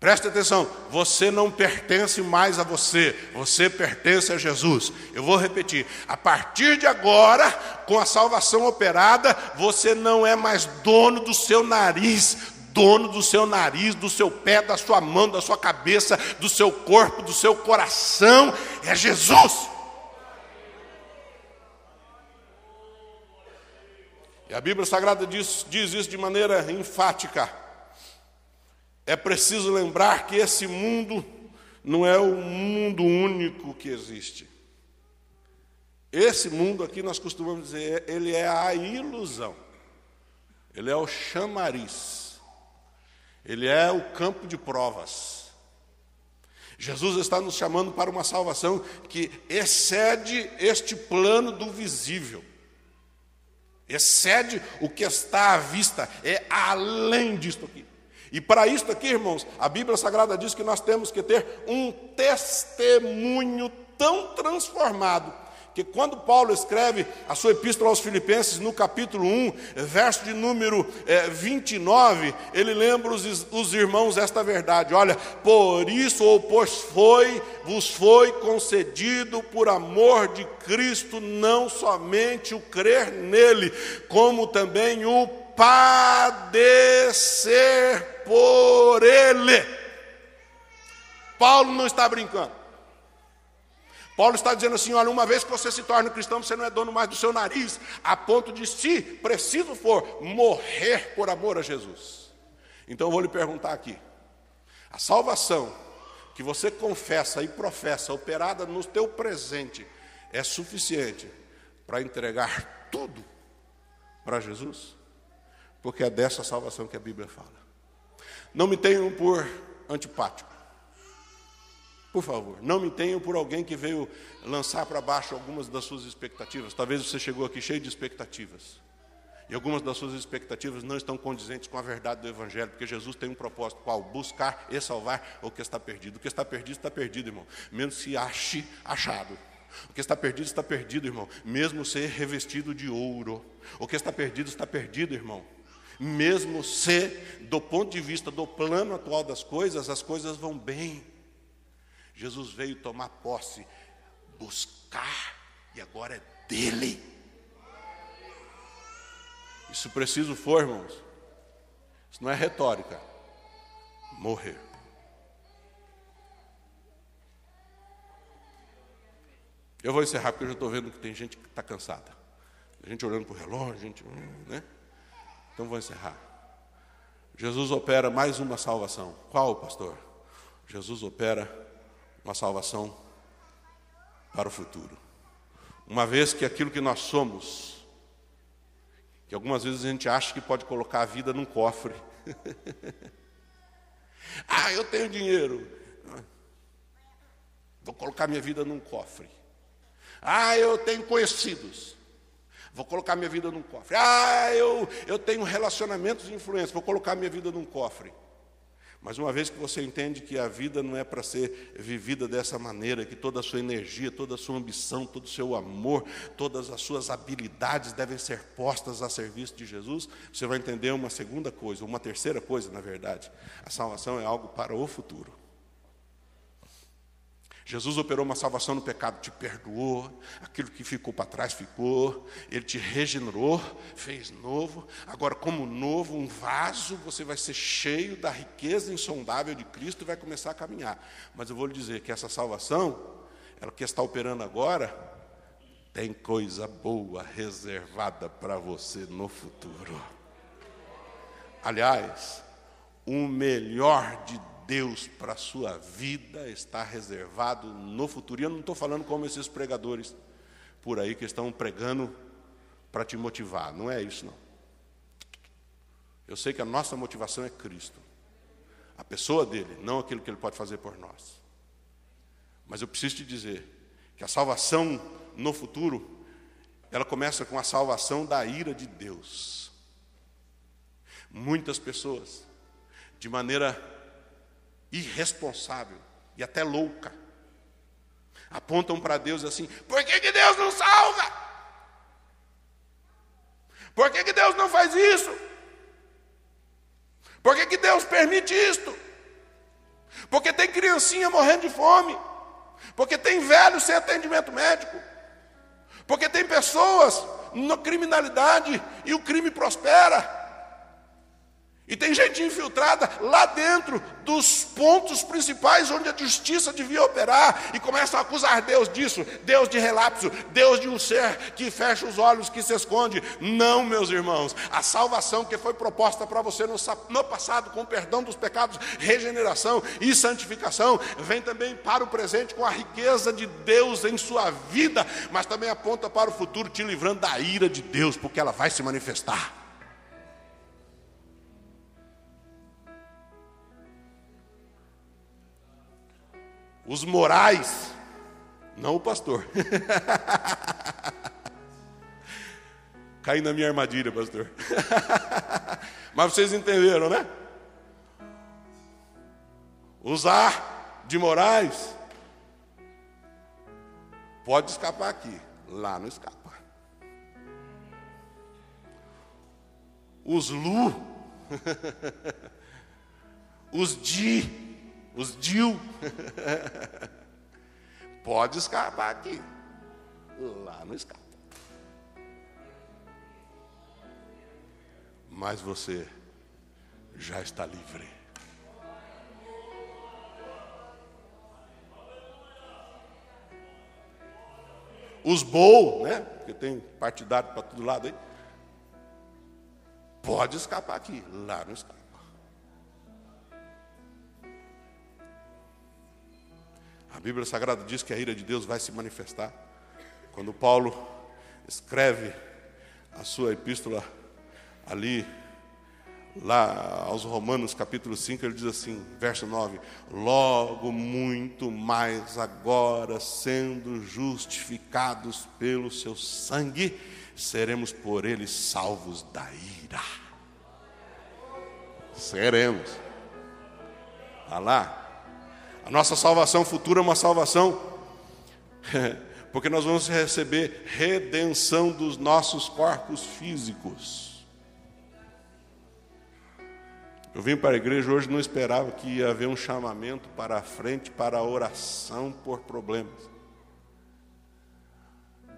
Preste atenção, você não pertence mais a você, você pertence a Jesus. Eu vou repetir: a partir de agora, com a salvação operada, você não é mais dono do seu nariz, dono do seu nariz, do seu pé, da sua mão, da sua cabeça, do seu corpo, do seu coração, é Jesus. E a Bíblia Sagrada diz, diz isso de maneira enfática. É preciso lembrar que esse mundo não é o mundo único que existe. Esse mundo aqui nós costumamos dizer, ele é a ilusão. Ele é o chamariz. Ele é o campo de provas. Jesus está nos chamando para uma salvação que excede este plano do visível. Excede o que está à vista, é além disto aqui. E para isso aqui, irmãos, a Bíblia Sagrada diz que nós temos que ter um testemunho tão transformado que quando Paulo escreve a sua epístola aos Filipenses, no capítulo 1, verso de número é, 29, ele lembra os, os irmãos esta verdade: olha, por isso, ou pois foi, vos foi concedido por amor de Cristo, não somente o crer nele, como também o padecer por ele. Paulo não está brincando. Paulo está dizendo assim: olha, uma vez que você se torna cristão, você não é dono mais do seu nariz, a ponto de, se preciso for, morrer por amor a Jesus. Então eu vou lhe perguntar aqui: a salvação que você confessa e professa, operada no teu presente, é suficiente para entregar tudo para Jesus? Porque é dessa salvação que a Bíblia fala. Não me tenham por antipático. Por favor, não me tenham por alguém que veio lançar para baixo algumas das suas expectativas. Talvez você chegou aqui cheio de expectativas. E algumas das suas expectativas não estão condizentes com a verdade do Evangelho, porque Jesus tem um propósito qual? Buscar e salvar o que está perdido. O que está perdido, está perdido, irmão. Menos se ache achado. O que está perdido, está perdido, irmão. Mesmo ser revestido de ouro. O que está perdido, está perdido, irmão. Mesmo se, do ponto de vista do plano atual das coisas, as coisas vão bem. Jesus veio tomar posse, buscar, e agora é dele. Isso preciso for, irmãos. Isso não é retórica. Morrer. Eu vou encerrar porque eu já estou vendo que tem gente que está cansada. Gente olhando para o relógio, gente. Né? Então vou encerrar. Jesus opera mais uma salvação. Qual, pastor? Jesus opera uma salvação para o futuro. Uma vez que aquilo que nós somos, que algumas vezes a gente acha que pode colocar a vida num cofre. ah, eu tenho dinheiro. Vou colocar minha vida num cofre. Ah, eu tenho conhecidos. Vou colocar minha vida num cofre. Ah, eu, eu tenho relacionamentos de influência. Vou colocar minha vida num cofre. Mas uma vez que você entende que a vida não é para ser vivida dessa maneira, que toda a sua energia, toda a sua ambição, todo o seu amor, todas as suas habilidades devem ser postas a serviço de Jesus, você vai entender uma segunda coisa, uma terceira coisa, na verdade. A salvação é algo para o futuro. Jesus operou uma salvação no pecado, te perdoou, aquilo que ficou para trás ficou, ele te regenerou, fez novo. Agora, como novo, um vaso, você vai ser cheio da riqueza insondável de Cristo e vai começar a caminhar. Mas eu vou lhe dizer que essa salvação, ela que está operando agora, tem coisa boa reservada para você no futuro. Aliás, o melhor de Deus para a sua vida está reservado no futuro. E eu não estou falando como esses pregadores por aí que estão pregando para te motivar. Não é isso, não. Eu sei que a nossa motivação é Cristo, a pessoa dele, não aquilo que ele pode fazer por nós. Mas eu preciso te dizer que a salvação no futuro, ela começa com a salvação da ira de Deus. Muitas pessoas, de maneira irresponsável e até louca. Apontam para Deus assim: por que, que Deus não salva? Por que, que Deus não faz isso? Por que, que Deus permite isto? Porque tem criancinha morrendo de fome. Porque tem velho sem atendimento médico. Porque tem pessoas na criminalidade e o crime prospera. E tem gente infiltrada lá dentro dos pontos principais onde a justiça devia operar e começa a acusar Deus disso, Deus de relapso, Deus de um ser que fecha os olhos, que se esconde. Não, meus irmãos, a salvação que foi proposta para você no, no passado, com perdão dos pecados, regeneração e santificação, vem também para o presente com a riqueza de Deus em sua vida, mas também aponta para o futuro, te livrando da ira de Deus, porque ela vai se manifestar. Os morais, não o pastor. Caí na minha armadilha, pastor. Mas vocês entenderam, né? Usar de morais pode escapar aqui. lá não escapa. Os Lu, os Di, os Dil, pode escapar aqui, lá não escapa. Mas você já está livre. Os bol, né? Porque tem partidário para todo lado aí. Pode escapar aqui, lá não escapa. Bíblia Sagrada diz que a ira de Deus vai se manifestar. Quando Paulo escreve a sua epístola ali lá aos Romanos capítulo 5, ele diz assim, verso 9: Logo muito mais agora, sendo justificados pelo seu sangue, seremos por ele salvos da ira. Seremos. Olha lá. A nossa salvação futura é uma salvação, porque nós vamos receber redenção dos nossos corpos físicos. Eu vim para a igreja hoje não esperava que ia haver um chamamento para a frente para a oração por problemas.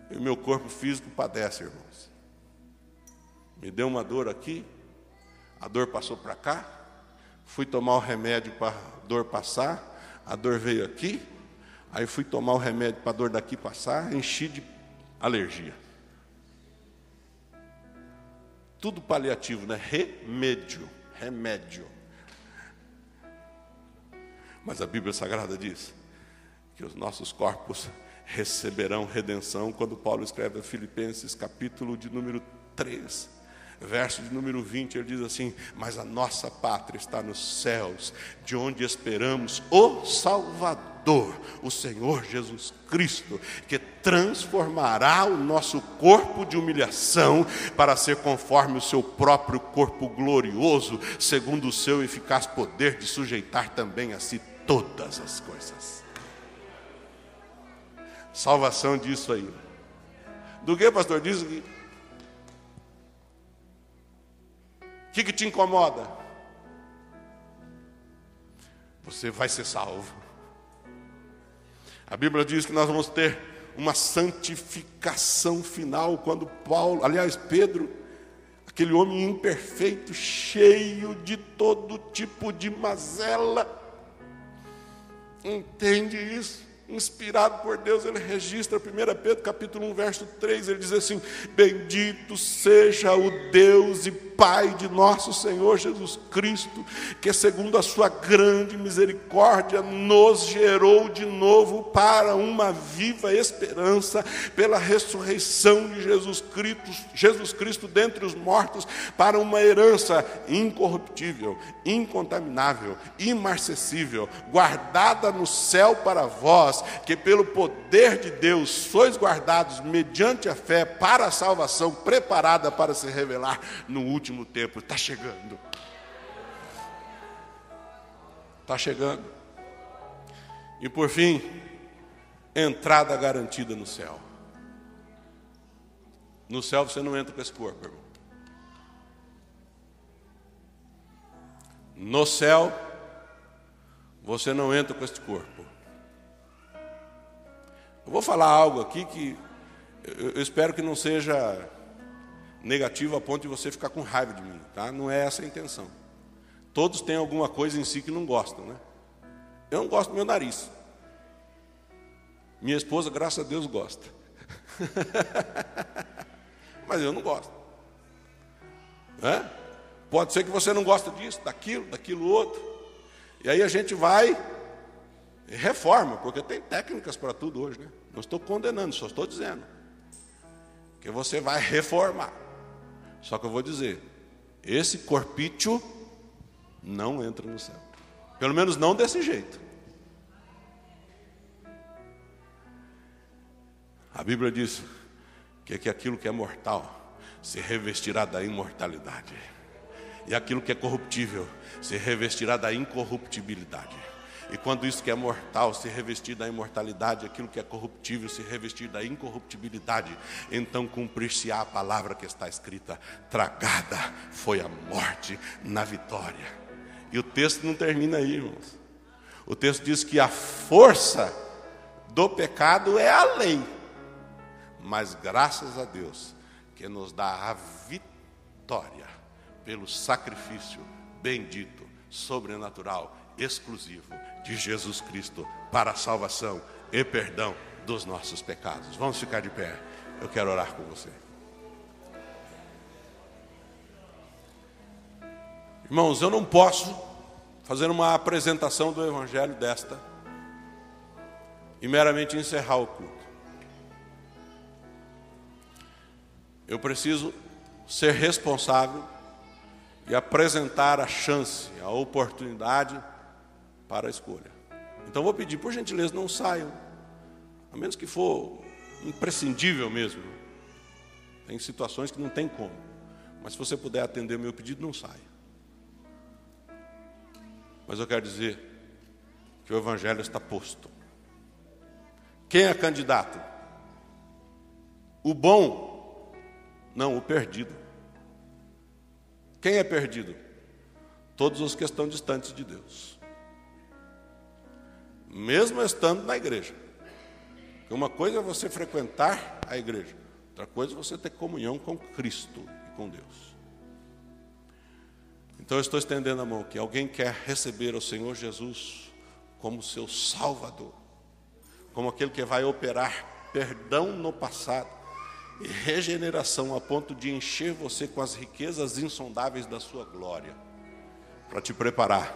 E meu corpo físico padece, irmãos. Me deu uma dor aqui, a dor passou para cá, fui tomar o remédio para a dor passar, a dor veio aqui, aí fui tomar o remédio para a dor daqui passar, enchi de alergia. Tudo paliativo, né? Remédio remédio. Mas a Bíblia Sagrada diz que os nossos corpos receberão redenção quando Paulo escreve a Filipenses, capítulo de número 3, verso de número 20, ele diz assim: Mas a nossa pátria está nos céus, de onde esperamos o Salvador o Senhor Jesus Cristo, que transformará o nosso corpo de humilhação para ser conforme o seu próprio corpo glorioso, segundo o seu eficaz poder de sujeitar também a si todas as coisas. Salvação disso aí. Do que, pastor? Diz o que, que te incomoda? Você vai ser salvo. A Bíblia diz que nós vamos ter uma santificação final quando Paulo, aliás, Pedro, aquele homem imperfeito, cheio de todo tipo de mazela, entende isso inspirado por Deus, ele registra 1 Pedro capítulo 1, verso 3, ele diz assim: Bendito seja o Deus e Pai de nosso Senhor Jesus Cristo, que segundo a sua grande misericórdia nos gerou de novo para uma viva esperança pela ressurreição de Jesus Cristo, Jesus Cristo dentre os mortos, para uma herança incorruptível, incontaminável, imarcessível, guardada no céu para vós que pelo poder de Deus sois guardados mediante a fé para a salvação preparada para se revelar no último tempo. Está chegando. Está chegando. E por fim, entrada garantida no céu. No céu você não entra com esse corpo, irmão. No céu, você não entra com este corpo. Eu vou falar algo aqui que eu espero que não seja negativo a ponto de você ficar com raiva de mim, tá? Não é essa a intenção. Todos têm alguma coisa em si que não gostam, né? Eu não gosto do meu nariz. Minha esposa, graças a Deus, gosta. Mas eu não gosto. É? Pode ser que você não gosta disso, daquilo, daquilo outro. E aí a gente vai reforma, porque tem técnicas para tudo hoje, né? Não estou condenando, só estou dizendo que você vai reformar. Só que eu vou dizer, esse corpício não entra no céu. Pelo menos não desse jeito. A Bíblia diz que, que aquilo que é mortal se revestirá da imortalidade. E aquilo que é corruptível se revestirá da incorruptibilidade. E quando isso que é mortal se revestir da imortalidade, aquilo que é corruptível se revestir da incorruptibilidade, então cumprir-se-á a palavra que está escrita: tragada foi a morte na vitória. E o texto não termina aí, irmãos. O texto diz que a força do pecado é a lei, mas graças a Deus que nos dá a vitória pelo sacrifício bendito, sobrenatural, exclusivo de Jesus Cristo para a salvação e perdão dos nossos pecados. Vamos ficar de pé. Eu quero orar com você. Irmãos, eu não posso fazer uma apresentação do Evangelho desta e meramente encerrar o culto. Eu preciso ser responsável e apresentar a chance, a oportunidade para a escolha. Então vou pedir, por gentileza, não saiam, a menos que for imprescindível mesmo. Tem situações que não tem como. Mas se você puder atender o meu pedido, não saia. Mas eu quero dizer que o Evangelho está posto. Quem é candidato? O bom? Não, o perdido. Quem é perdido? Todos os que estão distantes de Deus. Mesmo estando na igreja. Porque uma coisa é você frequentar a igreja, outra coisa é você ter comunhão com Cristo e com Deus. Então eu estou estendendo a mão que alguém quer receber o Senhor Jesus como seu Salvador, como aquele que vai operar perdão no passado e regeneração a ponto de encher você com as riquezas insondáveis da sua glória, para te preparar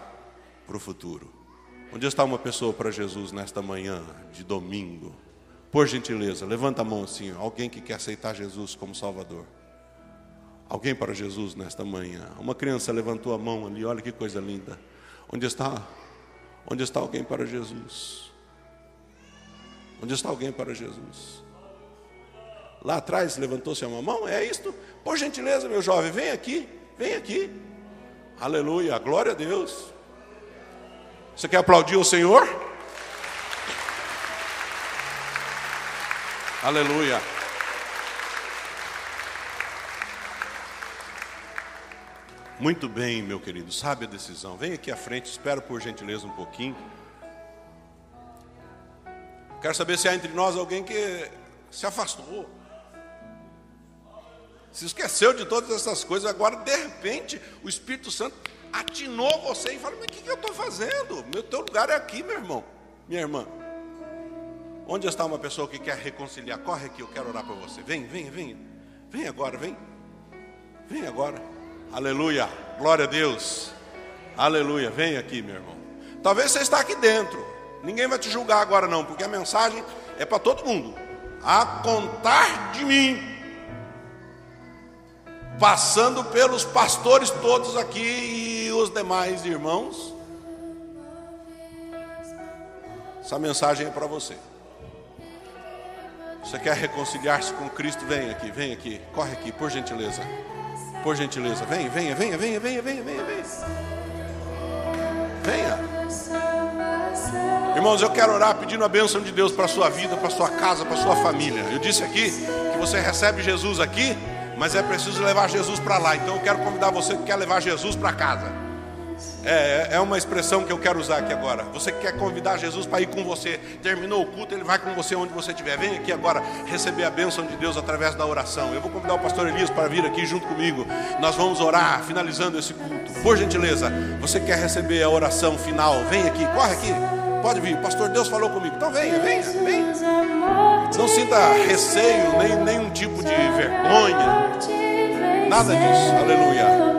para o futuro. Onde está uma pessoa para Jesus nesta manhã de domingo? Por gentileza, levanta a mão assim, alguém que quer aceitar Jesus como Salvador. Alguém para Jesus nesta manhã. Uma criança levantou a mão ali, olha que coisa linda. Onde está? Onde está alguém para Jesus? Onde está alguém para Jesus? Lá atrás levantou-se uma mão, é isto? Por gentileza, meu jovem, vem aqui, vem aqui. Aleluia, glória a Deus. Você quer aplaudir o Senhor? Aleluia. Muito bem, meu querido, sabe a decisão. Vem aqui à frente, espero por gentileza um pouquinho. Quero saber se há entre nós alguém que se afastou se esqueceu de todas essas coisas, agora de repente o Espírito Santo atinou você e fala: Mas o que, que eu estou fazendo? Meu teu lugar é aqui, meu irmão, minha irmã. Onde está uma pessoa que quer reconciliar? Corre aqui, eu quero orar por você. Vem, vem, vem. Vem agora, vem. Vem agora. Aleluia. Glória a Deus. Aleluia. Vem aqui, meu irmão. Talvez você está aqui dentro. Ninguém vai te julgar agora não, porque a mensagem é para todo mundo. A contar de mim passando pelos pastores todos aqui os demais irmãos. Essa mensagem é para você. Você quer reconciliar-se com Cristo? Vem aqui, vem aqui, corre aqui, por gentileza. Por gentileza, vem, venha, venha, venha, venha, venha, venha, venha. Irmãos, eu quero orar pedindo a bênção de Deus para a sua vida, para a sua casa, para a sua família. Eu disse aqui que você recebe Jesus aqui mas é preciso levar Jesus para lá. Então eu quero convidar você que quer levar Jesus para casa. É, é uma expressão que eu quero usar aqui agora. Você que quer convidar Jesus para ir com você, terminou o culto, ele vai com você onde você estiver. Vem aqui agora receber a bênção de Deus através da oração. Eu vou convidar o pastor Elias para vir aqui junto comigo. Nós vamos orar, finalizando esse culto. Por gentileza, você quer receber a oração final? Vem aqui, corre aqui. Pode vir, pastor, Deus falou comigo. Então venha, venha, venha. Não sinta receio, nem nenhum tipo de vergonha. Nada disso. Aleluia.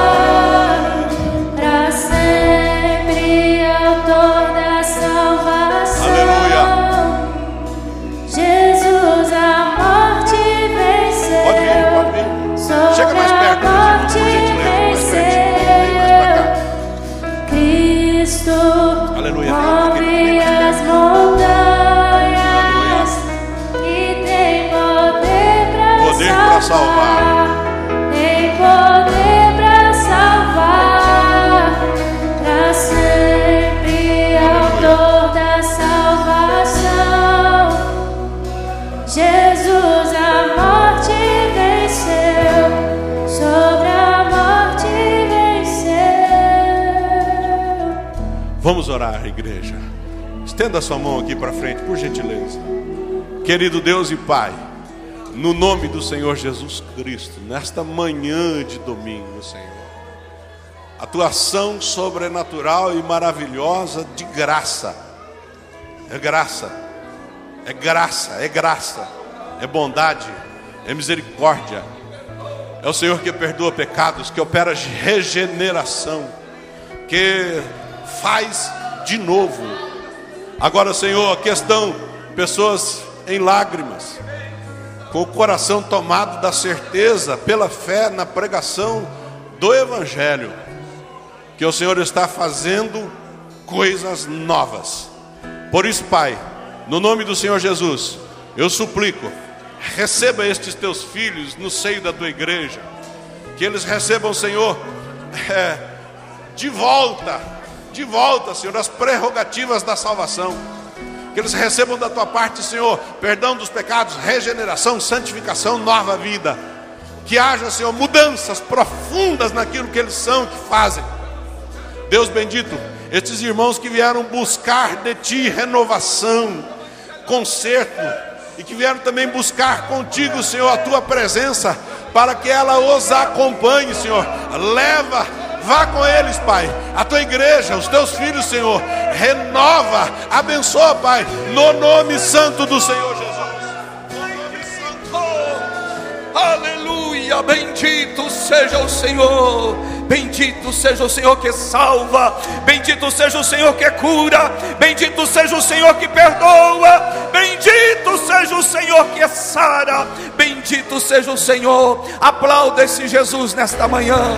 Vamos orar, igreja. Estenda a sua mão aqui para frente, por gentileza. Querido Deus e Pai, no nome do Senhor Jesus Cristo, nesta manhã de domingo, Senhor, a tua ação sobrenatural e maravilhosa de graça, é graça, é graça, é graça, é bondade, é misericórdia, é o Senhor que perdoa pecados, que opera regeneração, que faz de novo. Agora, Senhor, a questão, pessoas em lágrimas, com o coração tomado da certeza, pela fé na pregação do Evangelho, que o Senhor está fazendo coisas novas. Por isso, Pai, no nome do Senhor Jesus, eu suplico, receba estes teus filhos no seio da tua igreja, que eles recebam, Senhor, é, de volta, de volta, Senhor, as prerrogativas da salvação que eles recebam da tua parte, Senhor, perdão dos pecados, regeneração, santificação, nova vida. Que haja, Senhor, mudanças profundas naquilo que eles são, que fazem. Deus bendito, estes irmãos que vieram buscar de ti renovação, conserto, e que vieram também buscar contigo, Senhor, a tua presença, para que ela os acompanhe, Senhor. Leva Vá com eles, Pai. A tua igreja, os teus filhos, Senhor. Renova, abençoa, Pai. No nome santo do Senhor Jesus.
Aleluia. Bendito seja o Senhor. Bendito seja o Senhor que salva, bendito seja o Senhor que cura, bendito seja o Senhor que perdoa, bendito seja o Senhor que sara, bendito seja o Senhor. Aplauda esse Jesus nesta manhã.